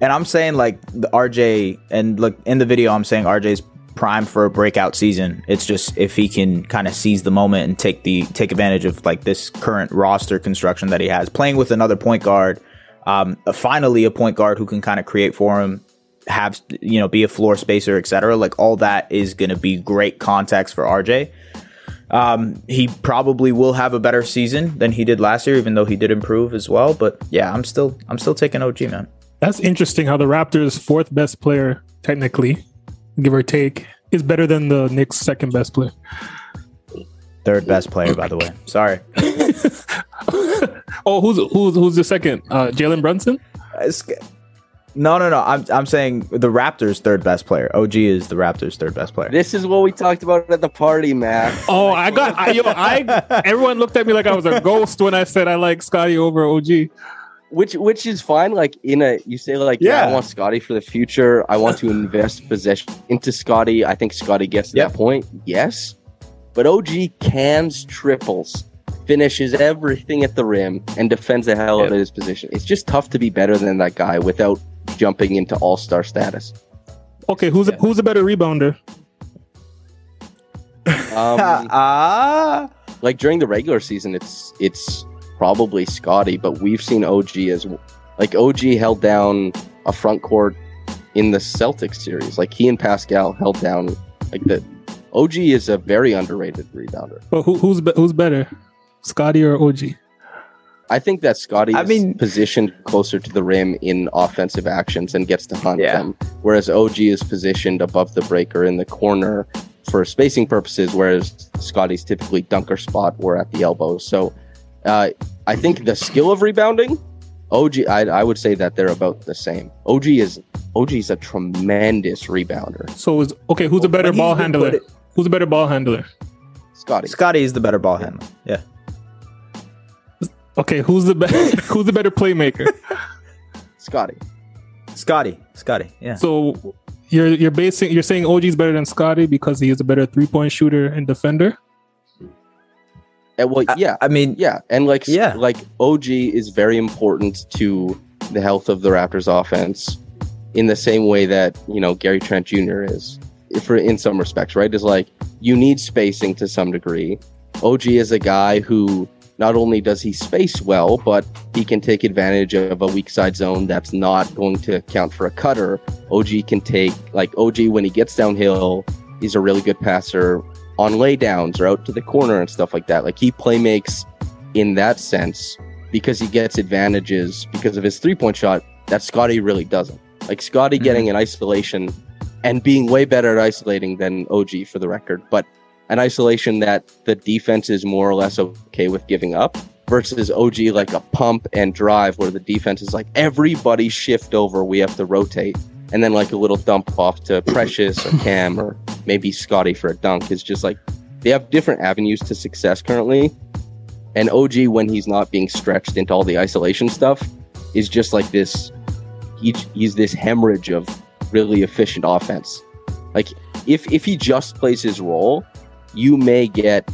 and I'm saying like the RJ and look in the video I'm saying RJ's prime for a breakout season. It's just if he can kind of seize the moment and take the take advantage of like this current roster construction that he has, playing with another point guard, um, finally a point guard who can kind of create for him, have you know be a floor spacer, etc. Like all that is going to be great context for RJ. Um, he probably will have a better season than he did last year, even though he did improve as well. But yeah, I'm still I'm still taking OG man. That's interesting how the Raptors' fourth best player, technically, give or take, is better than the Knicks' second best player. Third best player, by the way. Sorry. <laughs> oh, who's who's who's the second? Uh, Jalen Brunson. No, no, no. I'm I'm saying the Raptors' third best player. OG is the Raptors' third best player. This is what we talked about at the party, man. <laughs> Oh, I got. I, yo, I. Everyone looked at me like I was a ghost when I said I like Scottie over OG. Which which is fine. Like in a, you say like, yeah, I want Scottie for the future. I want to invest possession into Scottie. I think Scottie gets to Yep. that point. Yes, but OG cans triples, finishes everything at the rim, and defends the hell out of his position. It's just tough to be better than that guy without jumping into all star status. Okay, who's a, who's a better rebounder? Um, <laughs> Ah, like during the regular season, it's it's probably Scottie, but we've seen OG as like OG held down a front court in the Celtics series. Like he and Pascal held down like the OG is a very underrated rebounder. But who, who's be, who's better, Scottie or OG? I think that Scottie I is mean- positioned closer to the rim in offensive actions and gets to hunt Yeah. them, whereas OG is positioned above the breaker in the corner, for spacing purposes, whereas Scottie's typically dunker spot or at the elbows. So uh, I think the skill of rebounding, OG, I, I would say that they're about the same. OG is OG is a tremendous rebounder. So is okay. Who's a better ball handler? it- Who's a better ball handler? Scottie, Scottie is the better ball handler. Yeah. Okay, who's the better? <laughs> who's the better playmaker? Scottie. Scottie. Scottie. Yeah. So you're you're basing you're saying OG's better than Scottie because he is a better three point shooter and defender. And well, I- yeah, I mean, yeah, and like Yeah. like OG is very important to the health of the Raptors offense in the same way that you know Gary Trent Jr. is for in some respects, right? Is like you need spacing to some degree. OG is a guy who not only does he space well, but he can take advantage of a weak side zone that's not going to count for a cutter. OG can take like OG when he gets downhill, he's a really good passer on laydowns or out to the corner and stuff like that. Like he play makes in that sense because he gets advantages because of his three point shot that Scottie really doesn't. Like Scottie Mhm. getting an isolation and being way better at isolating than OG for the record, but an isolation that the defense is more or less okay with giving up versus OG like a pump and drive where the defense is like everybody shift over, we have to rotate. And then like a little dump off to mm-hmm. Precious or Cam or maybe Scottie for a dunk is just like they have different avenues to success currently. And OG, when he's not being stretched into all the isolation stuff, is just like this. He, he's this hemorrhage of really efficient offense. Like if if he just plays his role, you may get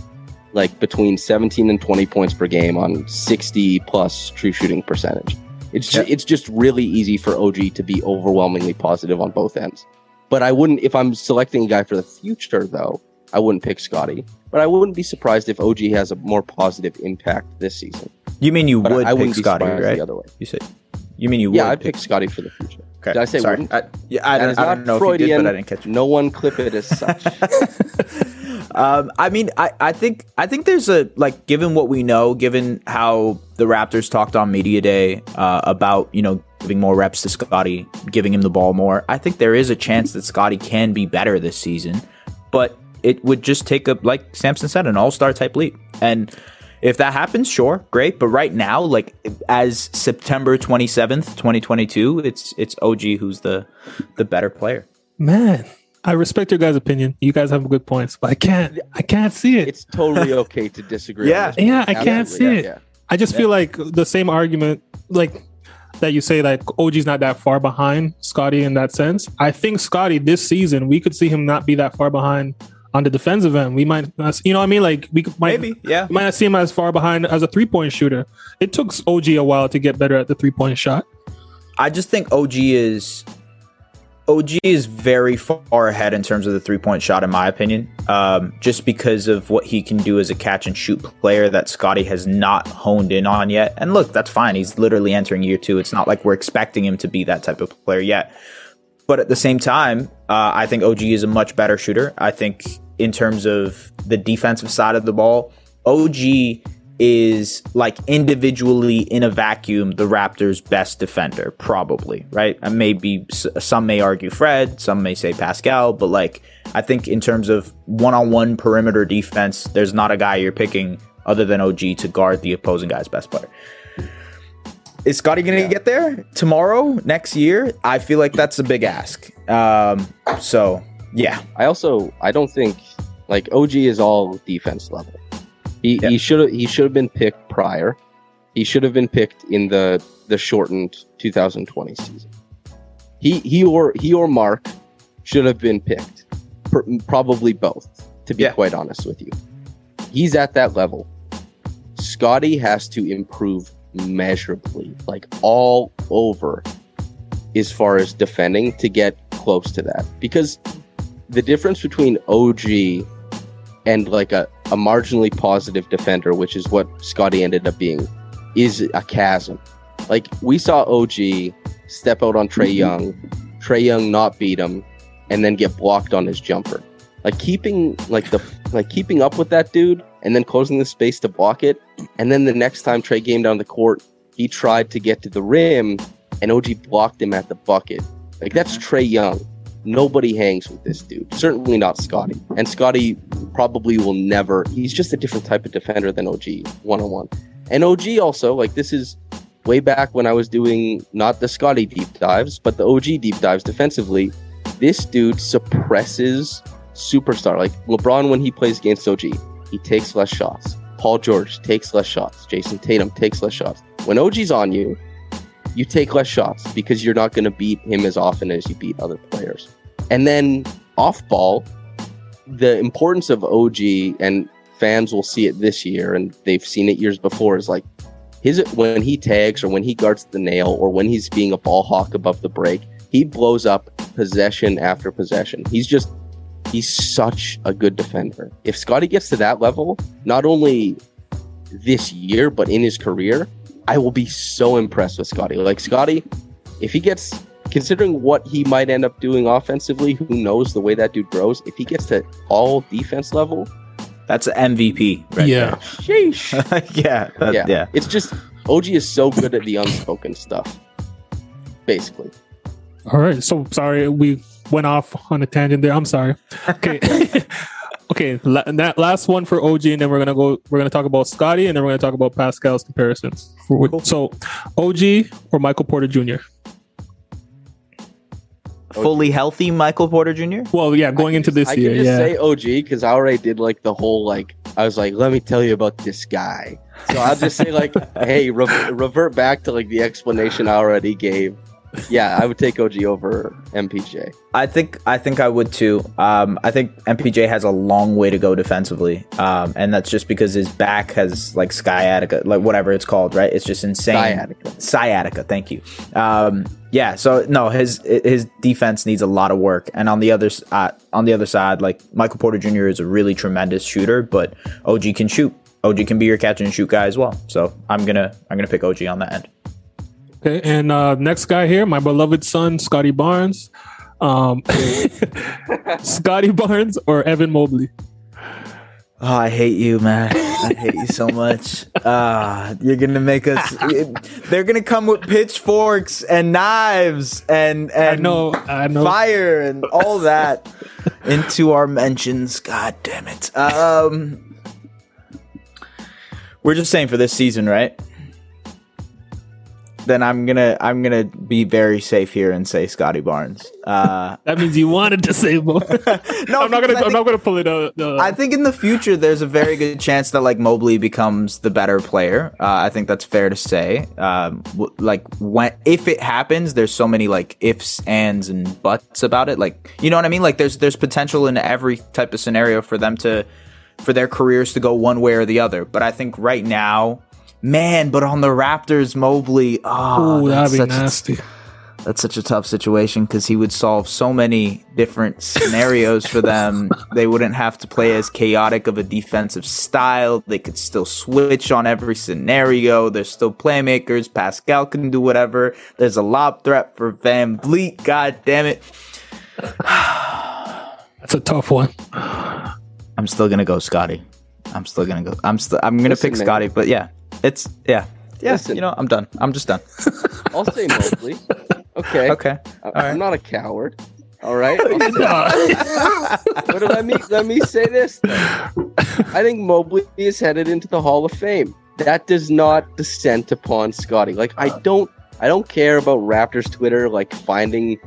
like between 17 and 20 points per game on 60 plus true shooting percentage. It's Yeah. it's just really easy for OG to be overwhelmingly positive on both ends. But I wouldn't if I'm selecting a guy for the future though. I wouldn't pick Scottie, but I wouldn't be surprised if OG has a more positive impact this season. you mean you But would I pick wouldn't be Scottie, right? the other way. You said. You mean you Yeah, would I'd pick Scottie for the future. Okay. Did I say Sorry. wouldn't? I, yeah, I, don't- I don't know Freudian. if you did, but I didn't catch. No one clip it as such. <laughs> Um, I mean, I, I think I think there's a like given what we know, given how the Raptors talked on media day uh, about you know giving more reps to Scottie, giving him the ball more. I think there is a chance that Scottie can be better this season, but it would just take a like Samson said, an All Star type leap. And if that happens, sure, great. But right now, like as September twenty seventh, twenty twenty two, it's it's OG who's the the better player. Man, I respect your guys' opinion. You guys have good points, but I can't. I can't see it. it's totally okay to disagree. on Yeah. this. Yeah, I can't see Absolutely, it. yeah. I just feel like the same argument, like that you say, like OG's not that far behind Scottie in that sense. I think Scottie this season, we could see him not be that far behind on the defensive end. We might, not, you know, what I mean, like we might, Maybe, yeah. might not see him as far behind as a three point shooter. It took OG a while to get better at the three point shot. I just think OG is OG is very far ahead in terms of the three point shot, in my opinion. Um, just because of what he can do as a catch and shoot player that Scottie has not honed in on yet. And look, that's fine. He's literally entering year two. It's not like we're expecting him to be that type of player yet. But at the same time, uh, I think OG is a much better shooter. I think in terms of the defensive side of the ball, OG is like individually in a vacuum the Raptors' best defender, probably, right? And maybe some may argue Fred, some may say Pascal, but like I think in terms of one-on-one perimeter defense, there's not a guy you're picking other than OG to guard the opposing guy's best player. Is Scottie going to get there tomorrow, next year? I feel like that's a big ask. Um, so yeah, I also I don't think like OG is all defense level. He Yeah. he should have he should have been picked prior. He should have been picked in the the shortened 2020 season. He he or he or Mark should have been picked. Probably both, to be Yeah. quite honest with you. He's at that level. Scottie has to improve measurably, like all over, as far as defending to get close to that. Because the difference between OG and like a, a marginally positive defender, which is what Scottie ended up being, is a chasm. Like we saw OG step out on Trae mm-hmm. Young, Trae Young not beat him, and then get blocked on his jumper. Like keeping like the like keeping up with that dude and then closing the space to block it. And then the next time Trae came down the court, he tried to get to the rim and OG blocked him at the bucket. Like that's Trae Young. Nobody hangs with this dude. Certainly not Scottie. And Scottie probably will never. He's just a different type of defender than OG one on one. And OG also like this is way back when I was doing not the Scottie deep dives, but the OG deep dives defensively. This dude suppresses superstar like LeBron when he plays against OG. He takes less shots. Paul George takes less shots. Jayson Tatum takes less shots. When OG's on you, you take less shots because you're not going to beat him as often as you beat other players. And then off ball, the importance of OG and fans will see it this year and they've seen it years before is like his when he tags or when he guards the nail or when he's being a ball hawk above the break, he blows up possession after possession. He's just he's such a good defender. If Scottie gets to that level, not only this year but in his career, I will be so impressed with Scottie. Like Scottie, if he gets considering what he might end up doing offensively, who knows the way that dude grows, if he gets to all defense level, That's an MVP. Right yeah. sheesh. <laughs> yeah. that- yeah. yeah. It's just OG is so good at the unspoken stuff. Basically. All right. So sorry we went off on a tangent there. I'm sorry. Okay. <laughs> okay. La- that last one for OG, and then we're gonna go. We're gonna talk about Scottie, and then we're gonna talk about Pascal's comparisons. For- So, OG or Michael Porter Jr. Fully healthy Michael Porter Jr. Well, yeah, going into this I year, can just yeah. say OG because I already did like the whole like I was like, let me tell you about this guy. So I'll just say like, <laughs> hey, re- revert back to like the explanation I already gave. Yeah, I would take OG over MPJ. I think I think I would too. Um, I think MPJ has a long way to go defensively, um, and that's just because his back has like sciatica, like whatever it's called, right? It's just insane. Sciatica. Sciatica. Thank you. Um, yeah. So no, his his defense needs a lot of work, and on the other uh, on the other side, like Michael Porter Jr. is a really tremendous shooter, but OG can shoot. OG can be your catch and shoot guy as well. So I'm gonna I'm gonna pick OG on that end. Okay, and uh, next guy here, my beloved son, Scottie Barnes. Um, <laughs> Scottie Barnes or Evan Mobley? Oh, I hate you, man. I hate you so much. Ah, you're gonna make us. they're gonna come with pitchforks and knives and I and know, I know. fire and all that into our mentions. God damn it. Um, we're just saying for this season, right? Then I'm gonna I'm gonna be very safe here and say Scottie Barnes. Uh, <laughs> That means you wanted to say more. <laughs> no, I'm not gonna. I I'm not gonna pull it out. Uh, I think in the future there's a very good chance that like Mobley becomes the better player. Uh, I think that's fair to say. Um, w- like when if it happens, there's so many like ifs, ands, and buts about it. Like you know what I mean? Like there's there's potential in every type of scenario for them to for their careers to go one way or the other. But I think right now, man. But on the Raptors, Mobley, oh, Ooh, that's that'd be such a- nasty. that's such a tough situation because he would solve so many different <laughs> scenarios for them. They wouldn't have to play as chaotic of a defensive style. They could still switch on every scenario. There's still playmakers. Pascal can do whatever. There's a lob threat for VanVleet. God damn it. <sighs> That's a tough one. I'm still gonna go Scottie. I'm still gonna go. I'm still. I'm gonna Listen, pick. Scottie. But yeah, it's yeah. Yeah, you know, I'm done. I'm just done. I'll say <laughs> Mobley. Okay. Okay. I- right. not a coward. All right. <laughs> But let me let me say this. Though. I think Mobley is headed into the Hall of Fame. That does not descent upon Scottie. Like I uh. don't I don't care about Raptors Twitter like finding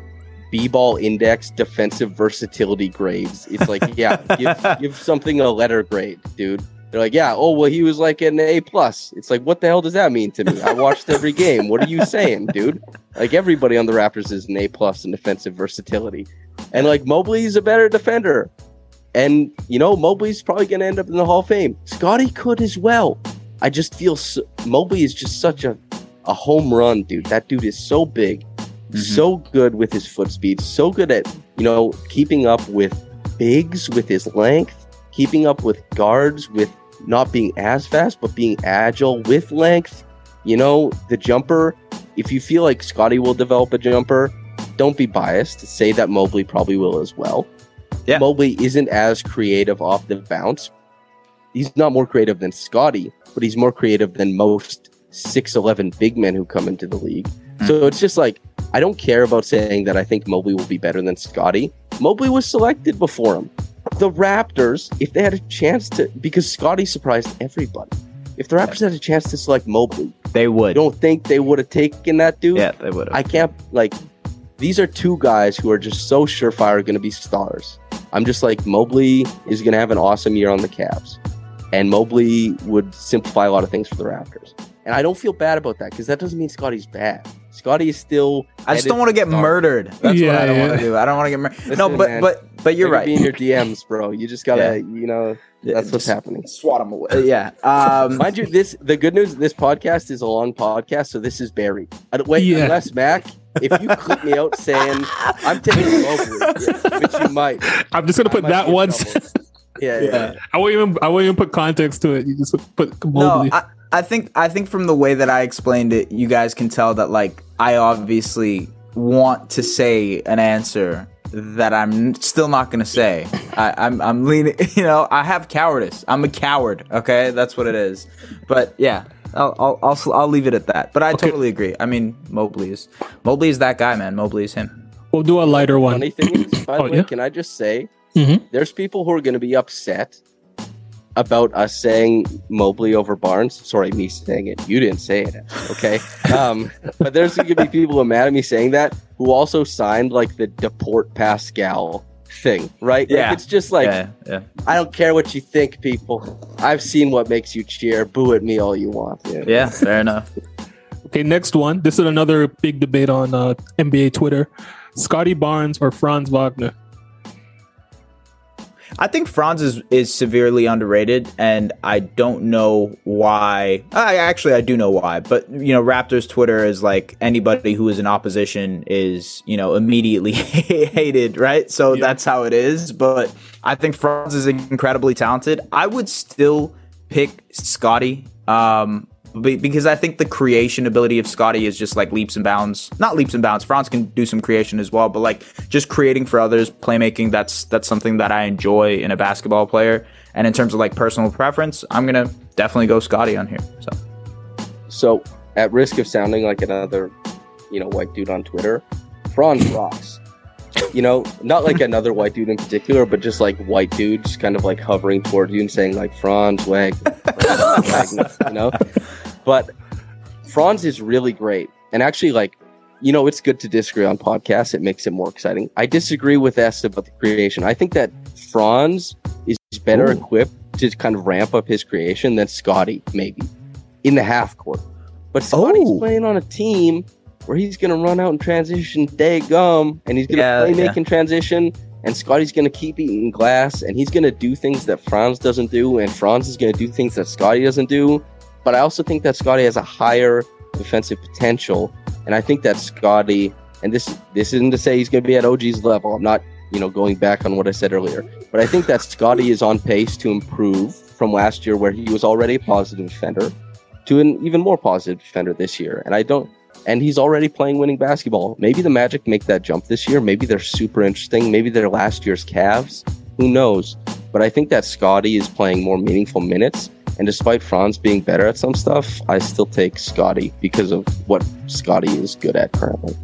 B-ball index defensive versatility grades. It's like, yeah, give, <laughs> give something a letter grade, dude. They're like, yeah, oh well, he was like an A plus. It's like, what the hell does that mean to me? I watched every game. What are you saying, dude? Like everybody on the Raptors is an A plus in defensive versatility, and like Mobley's a better defender, and you know Mobley's probably gonna end up in the Hall of Fame. Scottie could as well. I just feel so, Mobley is just such a a home run, dude. That dude is so big, mm-hmm. so good with his foot speed, so good at you know keeping up with bigs with his length, keeping up with guards with not being as fast but being agile with length. You know the jumper. If you feel like Scottie will develop a jumper, don't be biased. Say that Mobley probably will as well. Yeah. Mobley isn't as creative off the bounce. He's not more creative than Scottie, but he's more creative than most 6'11 big men who come into the league. Hmm. So it's just like I don't care about saying that I think Mobley will be better than Scottie. Mobley was selected before him. The Raptors, if they had a chance to, because Scottie surprised everybody. If the Raptors had a chance to select Mobley, They I would. don't think they would have taken that dude. Yeah, they would have. I can't like these are two guys who are just so surefire going to be stars. I'm just like Mobley is going to have an awesome year on the Cavs, and Mobley would simplify a lot of things for the Raptors. And I don't feel bad about that because that doesn't mean Scottie's bad. Scottie is still. I just don't want to get star. murdered. That's what I don't want to do. I don't want to get murdered. No, but man. but but you're Let right. Be in your DMs, bro. You just gotta, Yeah. you know, that's what's happening. Swat them away. Yeah. Um, <laughs> Mind you, this the good news. This podcast is a long podcast, so this is buried. I don't, wait, Yeah. unless Mac, if you clip me out saying I'm taking Mobley, which you might. I'm just gonna I put that be in once. <laughs> Yeah, yeah. Yeah. I won't even. I won't even put context to it. You just put no, I, I think I think from the way that I explained it, you guys can tell that like I obviously want to say an answer that I'm still not going to say. I, I'm I'm leaning. <laughs> You know, I have cowardice. I'm a coward. Okay, that's what it is. But yeah. I'll, I'll I'll I'll leave it at that. But I Okay. totally agree. I mean, Mobley is Mobley is that guy, man. Mobley is him. we'll do a lighter one. Funny thing is, by the Oh, way, yeah? can I just say, Mhm. there's people who are going to be upset about us saying Mobley over Barnes. Sorry, me saying it. You didn't say it. Okay. <laughs> Um, but there's going to be people who are mad at me saying that who also signed like the Deport Pascal thing, right? Like, Yeah. it's just like yeah, yeah. I don't care what you think, people. I've seen what makes you cheer. Boo at me all you want. Yeah. Yeah, fair enough. <laughs> Okay, next one. This is another big debate on uh, NBA Twitter: Scottie Barnes or Franz Wagner. I think Franz is, is severely underrated, and I don't know why. I actually I do know why, but you know, Raptors Twitter is like anybody who is in opposition is you know immediately <laughs> hated, right? So Yeah. that's how it is. But I think Franz is incredibly talented. I would still pick Scottie. Um, because I think the creation ability of Scottie is just like leaps and bounds. Not leaps and bounds. Franz can do some creation as well, but like just creating for others, playmaking. That's that's something that I enjoy in a basketball player. And in terms of like personal preference, I'm gonna definitely go Scottie on here. So So, at risk of sounding like another, you know, white dude on Twitter, Franz rocks. You know, not like another white dude in particular, but just like white dudes kind of like hovering toward you and saying like Franz Wagner, you know. But Franz is really great, and actually, like, you know, it's good to disagree on podcasts. It makes it more exciting. I disagree with S about the creation. I think that Franz is better Ooh. equipped to kind of ramp up his creation than Scottie, maybe in the half court. But Scottie's Oh. playing on a team where he's going to run out and transition day gum, and he's going to Yeah, play yeah. making transition, and Scottie's going to keep eating glass, and he's going to do things that Franz doesn't do, and Franz is going to do things that Scottie doesn't do. But I also think that Scottie has a higher defensive potential, and I think that Scottie, and this this isn't to say he's going to be at OG's level. I'm not, you know, going back on what I said earlier, but I think that Scottie is on pace to improve from last year, where he was already a positive defender, to an even more positive defender this year. And I don't, and he's already playing winning basketball. Maybe the Magic make that jump this year. Maybe they're super interesting. Maybe they're last year's Cavs. Who knows? But I think that Scottie is playing more meaningful minutes. And despite Franz being better at some stuff, I still take Scottie because of what Scottie is good at currently.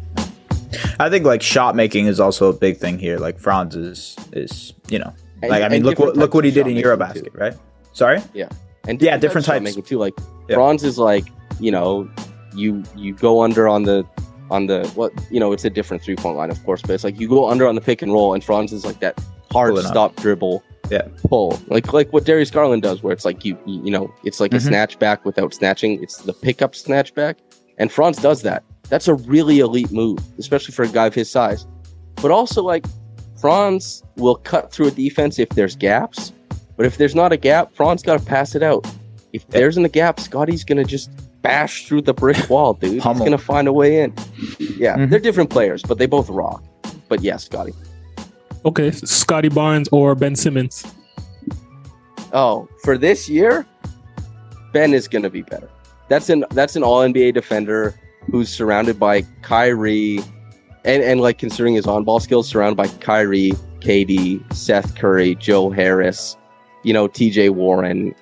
I think like shot making is also a big thing here. Like Franz is is you know And- like I mean look what look what he did in Eurobasket, too. right? Sorry. Yeah, and Yeah, different of shot types. making too. Like Yeah. Franz is like you know you you go under on the on the what you know it's a different three point line of course, but it's like you go under on the pick and roll, and Franz is like that hard Pulling up. stop dribble Yeah. pull like like what Darius Garland does, where it's like you you know it's like Mhm. a snatch back without snatching. It's the pickup snatch back, and Franz does that. That's a really elite move, especially for a guy of his size. But also like Franz will cut through a defense if there's gaps. But if there's not a gap, Franz got to pass it out. If Yeah. there's in a gap, Scottie's gonna just bash through the brick wall, dude. He's gonna find a way in. Yeah, Mhm. they're different players, but they both rock. But yeah, Scottie. Okay, Scottie Barnes or Ben Simmons. Oh, for this year, Ben is gonna be better. That's an that's an All NBA defender who's surrounded by Kyrie, and and like considering his on ball skills, surrounded by Kyrie, KD, Seth Curry, Joe Harris, you know, T.J. Warren.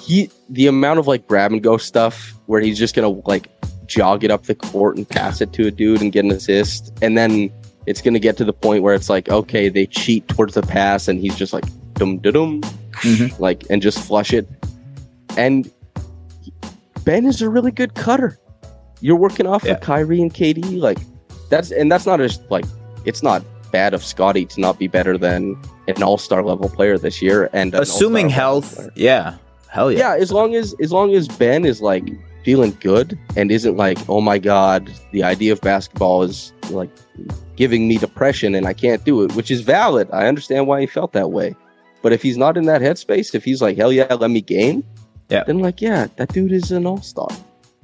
He the amount of like grab and go stuff where he's just gonna like jog it up the court and pass it to a dude and get an assist. And then it's to get to the point where it's like, okay, they cheat towards the pass and he's just like, dum dum dum, Mhm. like, and just flush it. And Ben is a really good cutter. You're working off Yeah. of Kyrie and KD. Like, that's, and that's not just like, it's not bad of Scottie to not be better than an all star level player this year. And an Assuming health, yeah, hell yeah. yeah as long as as long as ben is like feeling good and isn't like oh my god the idea of basketball is like giving me depression and i can't do it which is valid i understand why he felt that way but if he's not in that headspace if he's like hell yeah let me game Yeah. then like yeah that dude is an all-star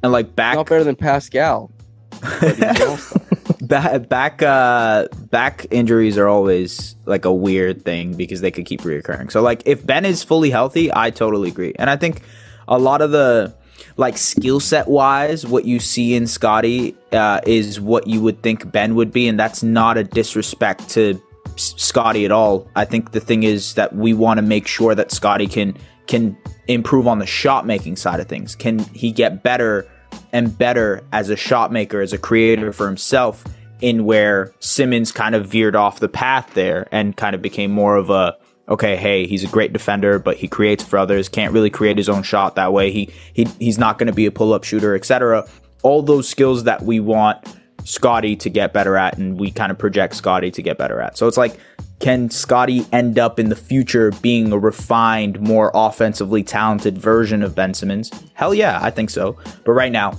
And like back not better than pascal <laughs> back back uh back injuries are always like a weird thing because they could keep reoccurring. So like if Ben is fully healthy, I totally agree. And I think a lot of the like skill set wise, what you see in Scottie uh, is what you would think Ben would be, and that's not a disrespect to Scottie at all. I think the thing is that we want to make sure that Scottie can can improve on the shot making side of things. Can he get better and better as a shot maker, as a creator for himself? In where Simmons kind of veered off the path there and kind of became more of a okay, hey, he's a great defender, but he creates for others. Can't really create his own shot that way. He he he's not going to be a pull up shooter, etc. All those skills that we want Scottie to get better at, and we kind of project Scottie to get better at. So it's like, can Scottie end up in the future being a refined, more offensively talented version of Ben Simmons? Hell yeah, I think so. But right now,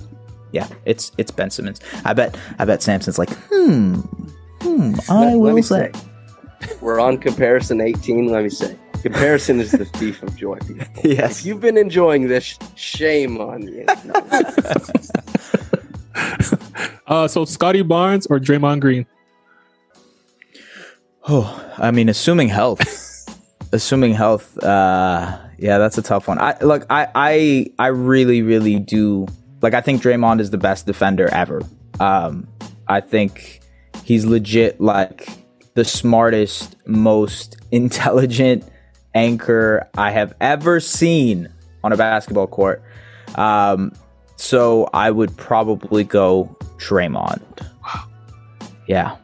yeah, it's it's Ben Simmons. I bet I bet Samson's like, hmm, hmm. I Let- let will me say. we're on comparison 18 let me say comparison is the thief of joy people <laughs> Yes. if you've been enjoying this shame on you <laughs> <laughs> Uh, so Scottie Barnes or Draymond Green? Oh, I mean, assuming health, <laughs> assuming health. Uh, yeah, that's a tough one. I look, I, I, I really, really do. Like, I think Draymond is the best defender ever. Um, I think he's legit like the smartest, most <laughs> intelligent anchor I have ever seen on a basketball court. Um, so I would probably go Draymond. Yeah.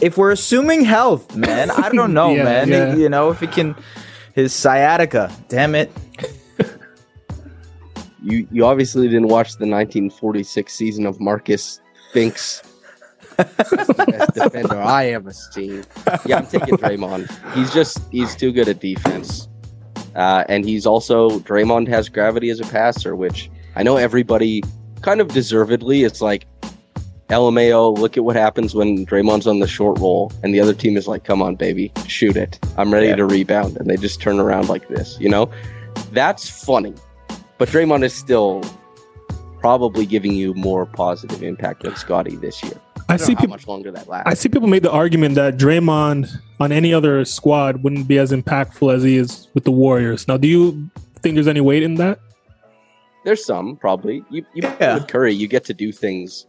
If we're assuming health, man, I don't know, <laughs> Yeah, man. yeah. You know, if he can, his sciatica. Damn it. You you obviously didn't watch the 1946 season of Marcus Finks. That's <laughs> the best defender I ever seen. Yeah, I'm taking Draymond. He's just he's too good at defense, uh, and he's also Draymond has gravity as a passer, which I know everybody kind of deservedly. It's like LMAO. Look at what happens when Draymond's on the short roll, and the other team is like, "Come on, baby, shoot it. I'm ready Yeah. to rebound," and they just turn around like this. You know, that's funny. But Draymond is still probably giving you more positive impact than Scottie this year. I I see people. much longer that lasts. I see people make the argument that Draymond on any other squad wouldn't be as impactful as he is with the Warriors. Now, do you think there's any weight in that? There's some probably. You, you Yeah. with Curry, you get to do things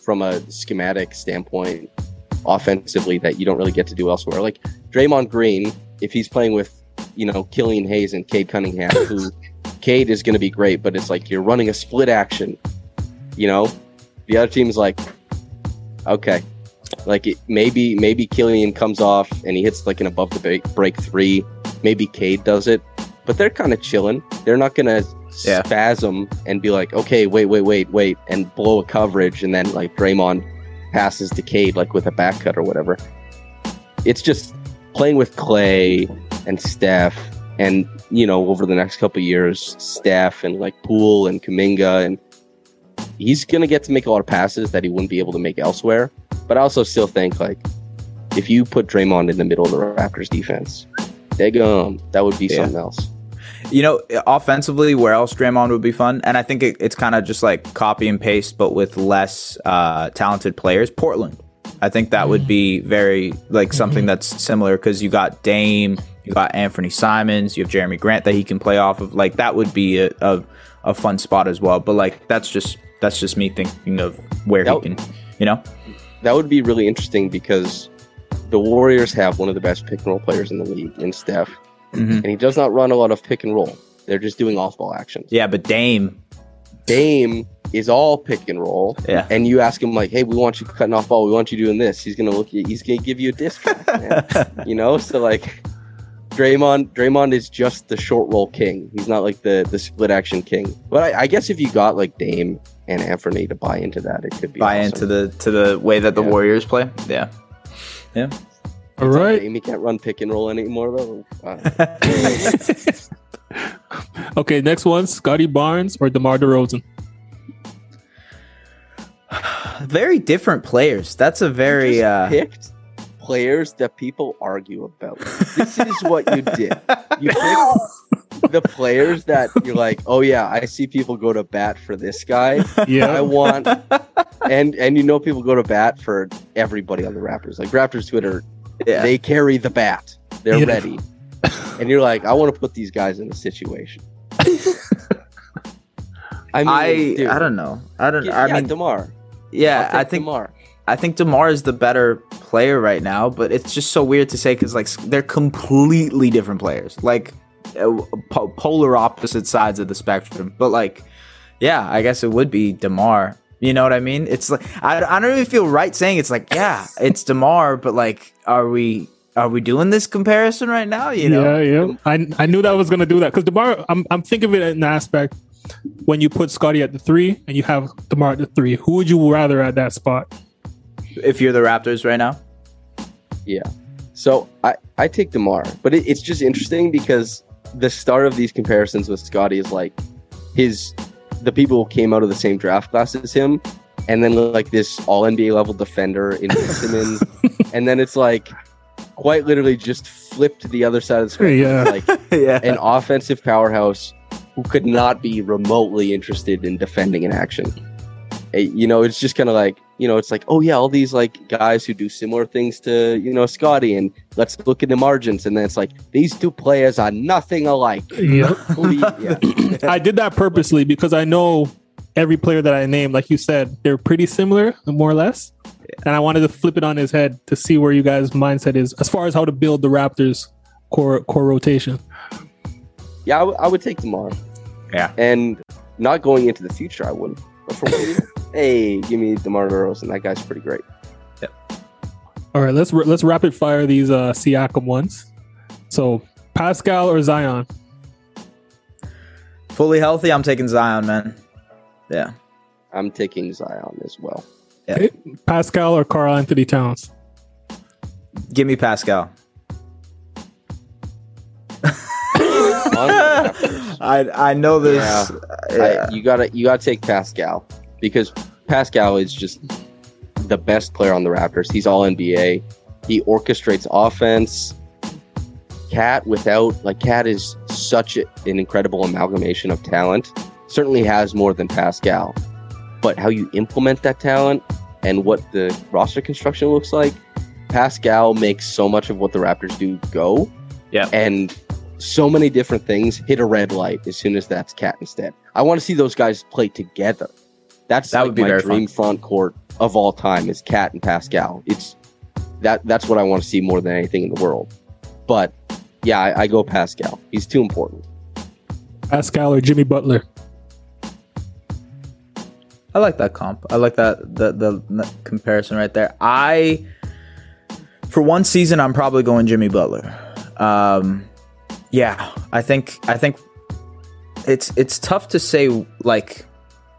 from a schematic standpoint offensively that you don't really get to do elsewhere. Like Draymond Green, if he's playing with, you know, Killian Hayes and Cade Cunningham, who <laughs> Cade is going to be great, but it's like you're running a split action. You know, the other team is like, okay, like it, maybe maybe Killian comes off and he hits like an above the break, break three. Maybe Cade does it, but they're kind of chilling. They're not gonna Yeah. spasm and be like, okay, wait, wait, wait, wait, and blow a coverage, and then like Draymond passes to Cade like with a back cut or whatever. It's just playing with Clay and Steph, and you know, over the next couple years, Steph and like Poole and Kuminga, and he's gonna get to make a lot of passes that he wouldn't be able to make elsewhere. But I also still think like if you put Draymond in the middle of the Raptors defense, daggum, that would be Yeah. something else. You know, offensively, where else Draymond would be fun? And I think it, it's kind of just like copy and paste, but with less uh, talented players. Portland. I think that would be very like something that's similar because you got Dame, you got Anthony Simons, you have Jerami Grant that he can play off of. Like that would be a, a, a fun spot as well. But like that's just that's just me thinking of where Nope. he can, you know. that would be really interesting because the Warriors have one of the best pick and roll players in the league in Steph, Mhm. and he does not run a lot of pick and roll. They're just doing off ball actions. Yeah, but Dame, Dame is all pick and roll. Yeah. And you ask him like, "Hey, we want you cutting off ball. We want you doing this." He's gonna look at you. He's gonna give you a discount. man. <laughs> you know, so like, Draymond, Draymond is just the short roll king. He's not like the the split action king. But I, I guess if you got like Dame and Anthony to buy into that, it could be Buy awesome. into the to the way that the Yeah. Warriors play. Yeah. Yeah. All right. Dame he can't run pick and roll anymore though. <laughs> Okay, next one: Scottie Barnes or DeMar DeRozan. <sighs> Very different players. That's a very just uh picked players that people argue about. This is what you did. You <laughs> picked the players that you're like, oh yeah, I see people go to bat for this guy. Yeah. I want, and and you know people go to bat for everybody on the Raptors. Like Raptors Twitter, yeah. they carry the bat. They're Yeah. ready, and you're like, I want to put these guys in a situation. <laughs> I mean, I dude, I don't know. I don't Yeah, I mean DeMar. yeah, I'll I take think DeMar. I think DeMar is the better player right now, but it's just so weird to say cuz like they're completely different players. Like uh, po- polar opposite sides of the spectrum. But like yeah, I guess it would be DeMar. You know what I mean? It's like I, I don't even feel right saying it's like yeah, it's DeMar, but like are we are we doing this comparison right now, you know? Yeah, yeah. I I knew that I was gonna do that because DeMar. I'm I'm thinking of it in the aspect when you put Scottie at the three and you have DeMar at the three. Who would you rather at that spot? If you're the Raptors right now? Yeah. So I, I take DeMar, but it, it's just interesting because the start of these comparisons with Scottie is like his the people who came out of the same draft class as him, and then like this all NBA level defender in Simmons, <laughs> and then it's like quite literally just flipped the other side of the screen. Yeah. Like <laughs> yeah. an offensive powerhouse who could not be remotely interested in defending an action. You know, it's just kind of like, you know, it's like, oh yeah, all these like guys who do similar things to, you know, Scottie, and let's look at the margins, and then it's like these two players are nothing alike. Yeah. <laughs> Yeah. I did that purposely because I know every player that I named, like you said, they're pretty similar, more or less. And I wanted to flip it on his head to see where you guys' mindset is as far as how to build the Raptors core core rotation. Yeah, I, w- I would take DeMar. Yeah. And not going into the future, I wouldn't. But for hey, give me DeMar DeRozan. That guy's pretty great. Yep. All right, let's let's rapid fire these uh Siakam ones. So Pascal or Zion? Fully healthy, I'm taking Zion, man. Yeah. I'm taking Zion as well. Yeah. Pascal or Karl-Anthony Towns? Give me Pascal. On the Raptors. I I know this. Yeah. Yeah. I, you gotta you gotta take Pascal because Pascal is just the best player on the Raptors. He's all NBA. He orchestrates offense. Cat without like Cat is such a- an incredible amalgamation of talent. Certainly has more than Pascal, but how you implement that talent and what the roster construction looks like, Pascal makes so much of what the Raptors do go. Yeah. and so many different things hit a red light as soon as that's Cat instead. I want to see those guys play together. That's That like would be my very dream front court of all time is Cat and Pascal. It's that that's what I want to see more than anything in the world. But yeah, I, I go Pascal. He's too important. Pascal or Jimmy Butler? I like that comp. I like that the, the the comparison right there. I for one season I'm probably going Jimmy Butler. Um yeah, I think I think it's it's tough to say like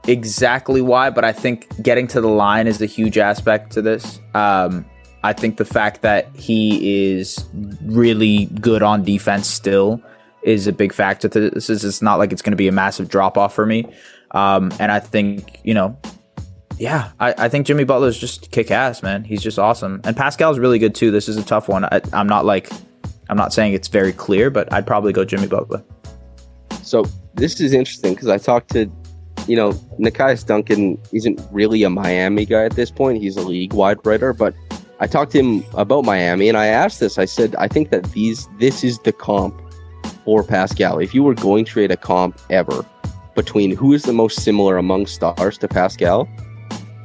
exactly why, but I think getting to the line is a huge aspect to this. Um I think the fact that he is really good on defense still is a big factor to this. Is It's not like it's going to be a massive drop off for me. Um, and I think, you know, yeah, I, I think Jimmy Butler is just kick ass, man. He's just awesome. And Pascal's really good too. This is a tough one. I, I'm not like, I'm not saying it's very clear, but I'd probably go Jimmy Butler. So this is interesting because I talked to, you know, Nekias Duncan isn't really a Miami guy at this point. He's a league wide writer, but I talked to him about Miami and I asked this. I said, I think that these this is the comp for Pascal. If you were going to create a comp ever between who is the most similar among stars to Pascal,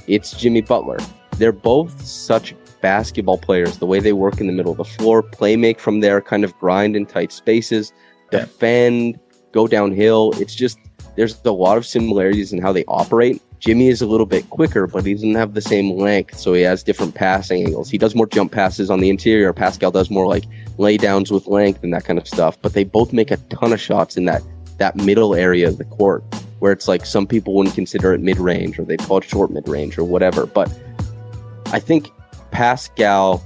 it's Jimmy Butler. They're both such basketball players. The way they work in the middle of the floor, play make from there, kind of grind in tight spaces, defend, go downhill. It's just there's a lot of similarities in how they operate. Jimmy is a little bit quicker, but he doesn't have the same length, so he has different passing angles. He does more jump passes on the interior. Pascal does more like laydowns with length and that kind of stuff. But they both make a ton of shots in that that middle area of the court, where it's like some people wouldn't consider it mid range, or they call it short mid range, or whatever. But I think Pascal.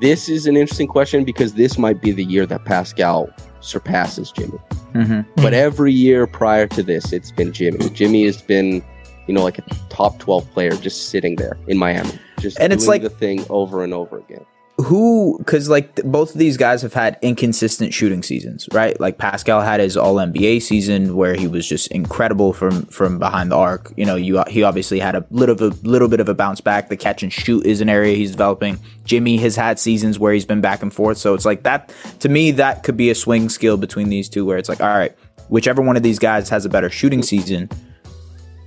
This is an interesting question because this might be the year that Pascal surpasses Jimmy. Mm-hmm. But every year prior to this, it's been Jimmy. Jimmy has been, you know, like a top 12 player just sitting there in Miami, just And it's doing like- the thing over and over again. Who because like th- both of these guys have had inconsistent shooting seasons right? Like pascal had his all nba season where he was just incredible from from behind the arc. You know you he obviously had a little bit little bit of a bounce back. The catch and shoot is an area he's developing. Jimmy has had seasons where he's been back and forth. So it's like that to me that could be a swing skill between these two where it's like all right whichever one of these guys has a better shooting season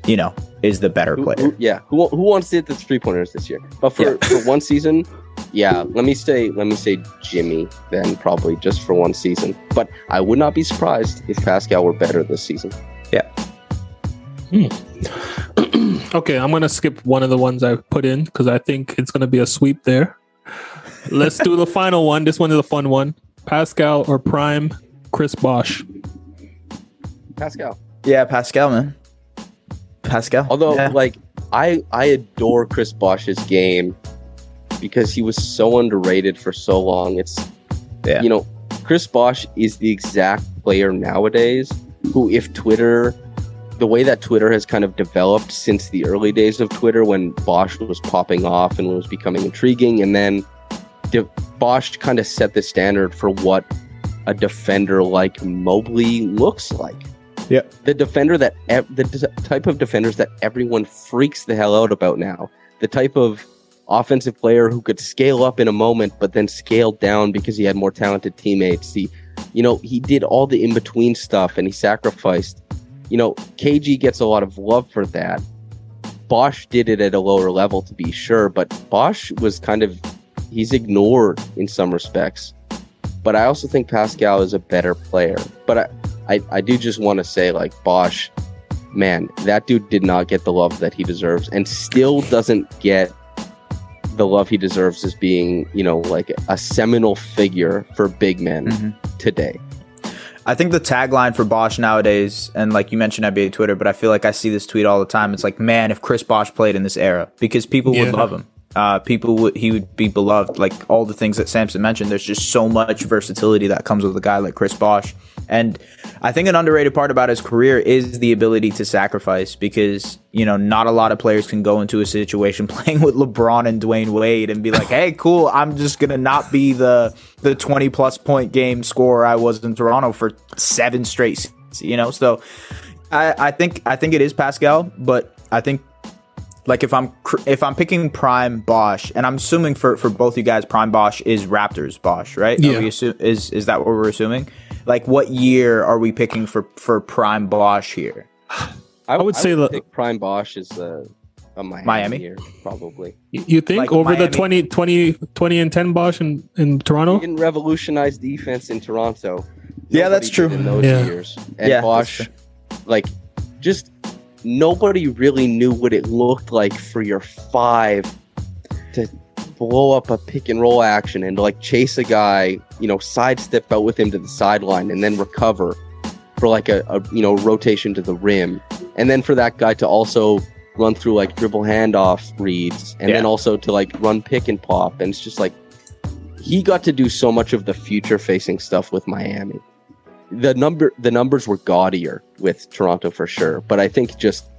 you know is the better Who, player. who- yeah, who, who wants to hit the three pointers this year? But for, Yeah. for one season, yeah, let me say let me say Jimmy then probably just for one season. But I would not be surprised if Pascal were better this season. yeah hmm. <clears throat> Okay, I'm gonna skip one of the ones I put in because I think it's gonna be a sweep there. Let's do the <laughs> final one. This one is a fun one. Pascal or Prime, Chris Bosh. Pascal. yeah pascal man pascal Although, Yeah. like, I I adore Chris Bosh's game because he was so underrated for so long. It's Yeah. you know, Chris Bosh is the exact player nowadays who, if Twitter, the way that Twitter has kind of developed since the early days of Twitter, when Bosh was popping off and was becoming intriguing, and then de- Bosh kind of set the standard for what a defender like Mobley looks like yeah the defender that ev- the d- type of defenders that everyone freaks the hell out about now the type of offensive player who could scale up in a moment but then scale down because he had more talented teammates. He you know he did all the in between stuff and he sacrificed. You know kg gets a lot of love for that. Bosh did it at a lower level to be sure but bosh was kind of he's ignored in some respects. But i also think pascal is a better player. But i I, I do just want to say, like, Bosh, man, that dude did not get the love that he deserves and still doesn't get the love he deserves as being, you know, like a seminal figure for big men Mhm. today. I think the tagline for Bosh nowadays, and like you mentioned NBA Twitter, but I feel like I see this tweet all the time. It's like, man, if Chris Bosh played in this era, because people Yeah. would love him. Uh, people would he would be beloved. Like all the things that Samson mentioned, there's just so much versatility that comes with a guy like Chris Bosh. And I think an underrated part about his career is the ability to sacrifice because, you know, not a lot of players can go into a situation <laughs> playing with LeBron and Dwyane Wade and be like, <laughs> hey, cool, I'm just going to not be the, the 20 plus point game scorer I was in Toronto for seven straight, seasons, you know? So I, I think, I think it is Pascal, but I think like if I'm if I'm picking Prime Bosh, and I'm assuming for for both you guys, Prime Bosh is Raptors Bosh, right? Are Yeah. we assu- is is that what we're assuming? Like, what year are we picking for for Prime Bosh here? I, would say would the- pick Prime Bosh is a, a Miami, Miami? year, probably. You you think Like over the Miami? 20, 20, 20 and 10 Bosh in, in He Toronto? didn't revolutionize defense in Toronto. Yeah, that's true. In those Yeah. years, and Yeah, Bosh, like, just nobody really knew what it looked like for your five to blow up a pick and roll action and like chase a guy, you know, sidestep out with him to the sideline and then recover for like a, a you know rotation to the rim, and then for that guy to also run through like dribble handoff reads, and then also to like run pick and pop, and it's just like he got to do so much of the future facing stuff with Miami. The number the numbers were gaudier with Toronto for sure, but I think just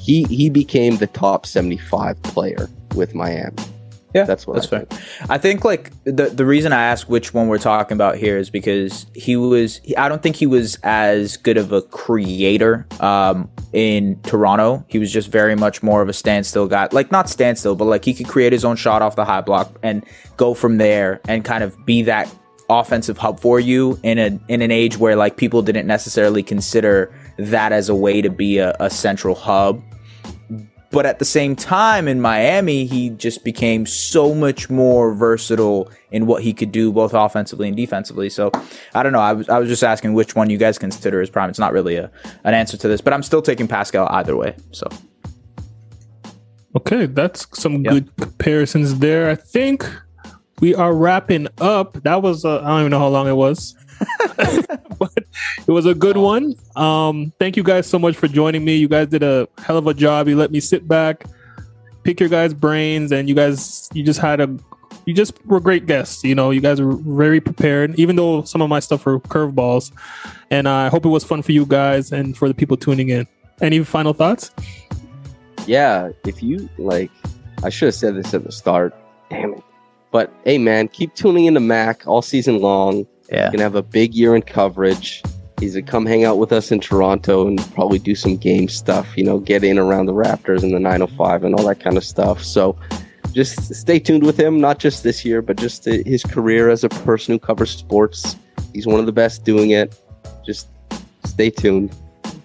he he became the top 75 player with Miami. Yeah, That's what that's I fair. I think like the the reason I ask which one we're talking about here is because he was he, I don't think he was as good of a creator um in Toronto. He was just very much more of a standstill guy. Like not standstill, but like he could create his own shot off the high block and go from there and kind of be that offensive hub for you in a in an age where like people didn't necessarily consider that as a way to be a, a central hub but at the same time in Miami, he just became so much more versatile in what he could do both offensively and defensively. So I don't know. I was I was just asking which one you guys consider as prime. It's not really a an answer to this, but I'm still taking Pascal either way. So Okay, that's some Yep. good comparisons there. I think we are wrapping up. That was uh, I don't even know how long it was, <laughs> but it was a good one. Um, thank you guys so much for joining me. You guys did a hell of a job. You let me sit back, pick your guys' brains, and you guys you just had a you just were great guests. You know, you guys were very prepared, even though some of my stuff were curveballs. And I hope it was fun for you guys and for the people tuning in. Any final thoughts? yeah, if you like, I should have said this at the start. Damn it. But hey, man, keep tuning into Mac all season long. Yeah. Gonna have a big year in coverage. He's gonna come hang out with us in Toronto and probably do some game stuff. You know, get in around the Raptors and the 905 and all that kind of stuff. So just stay tuned with him, not just this year, but just his career as a person who covers sports. He's one of the best doing it. Just stay tuned.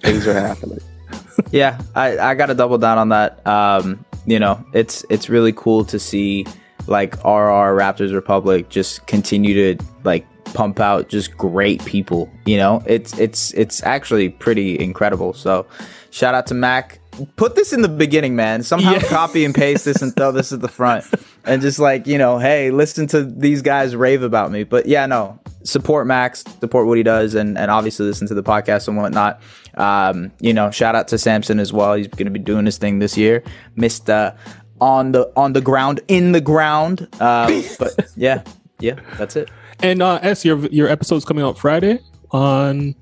Things are happening. <laughs> yeah, I, I got to double down on that. Um, you know, it's it's really cool to see like RR Raptors Republic just continue to like pump out just great people. You know, it's it's it's actually pretty incredible. So, shout out to Mac. Put this in the beginning, man. Somehow Yeah. copy and paste this and <laughs> throw this at the front, and just like you know, hey, listen to these guys rave about me. But yeah, no, support Max, support what he does, and and obviously listen to the podcast and whatnot. Um, you know, shout out to Samson as well. He's going to be doing his thing this year, Mister on the on the ground, in the ground. Um, <laughs> but yeah, yeah, that's it. And uh, S, your your episode's coming out Friday on.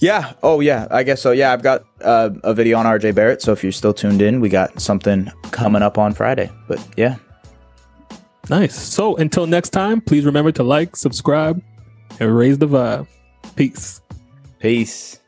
Yeah. Oh, yeah. I guess so. Yeah, I've got uh, a video on RJ Barrett. So if you're still tuned in, we got something coming up on Friday. But yeah, Nice. So until next time, please remember to like, subscribe, and raise the vibe. Peace. peace.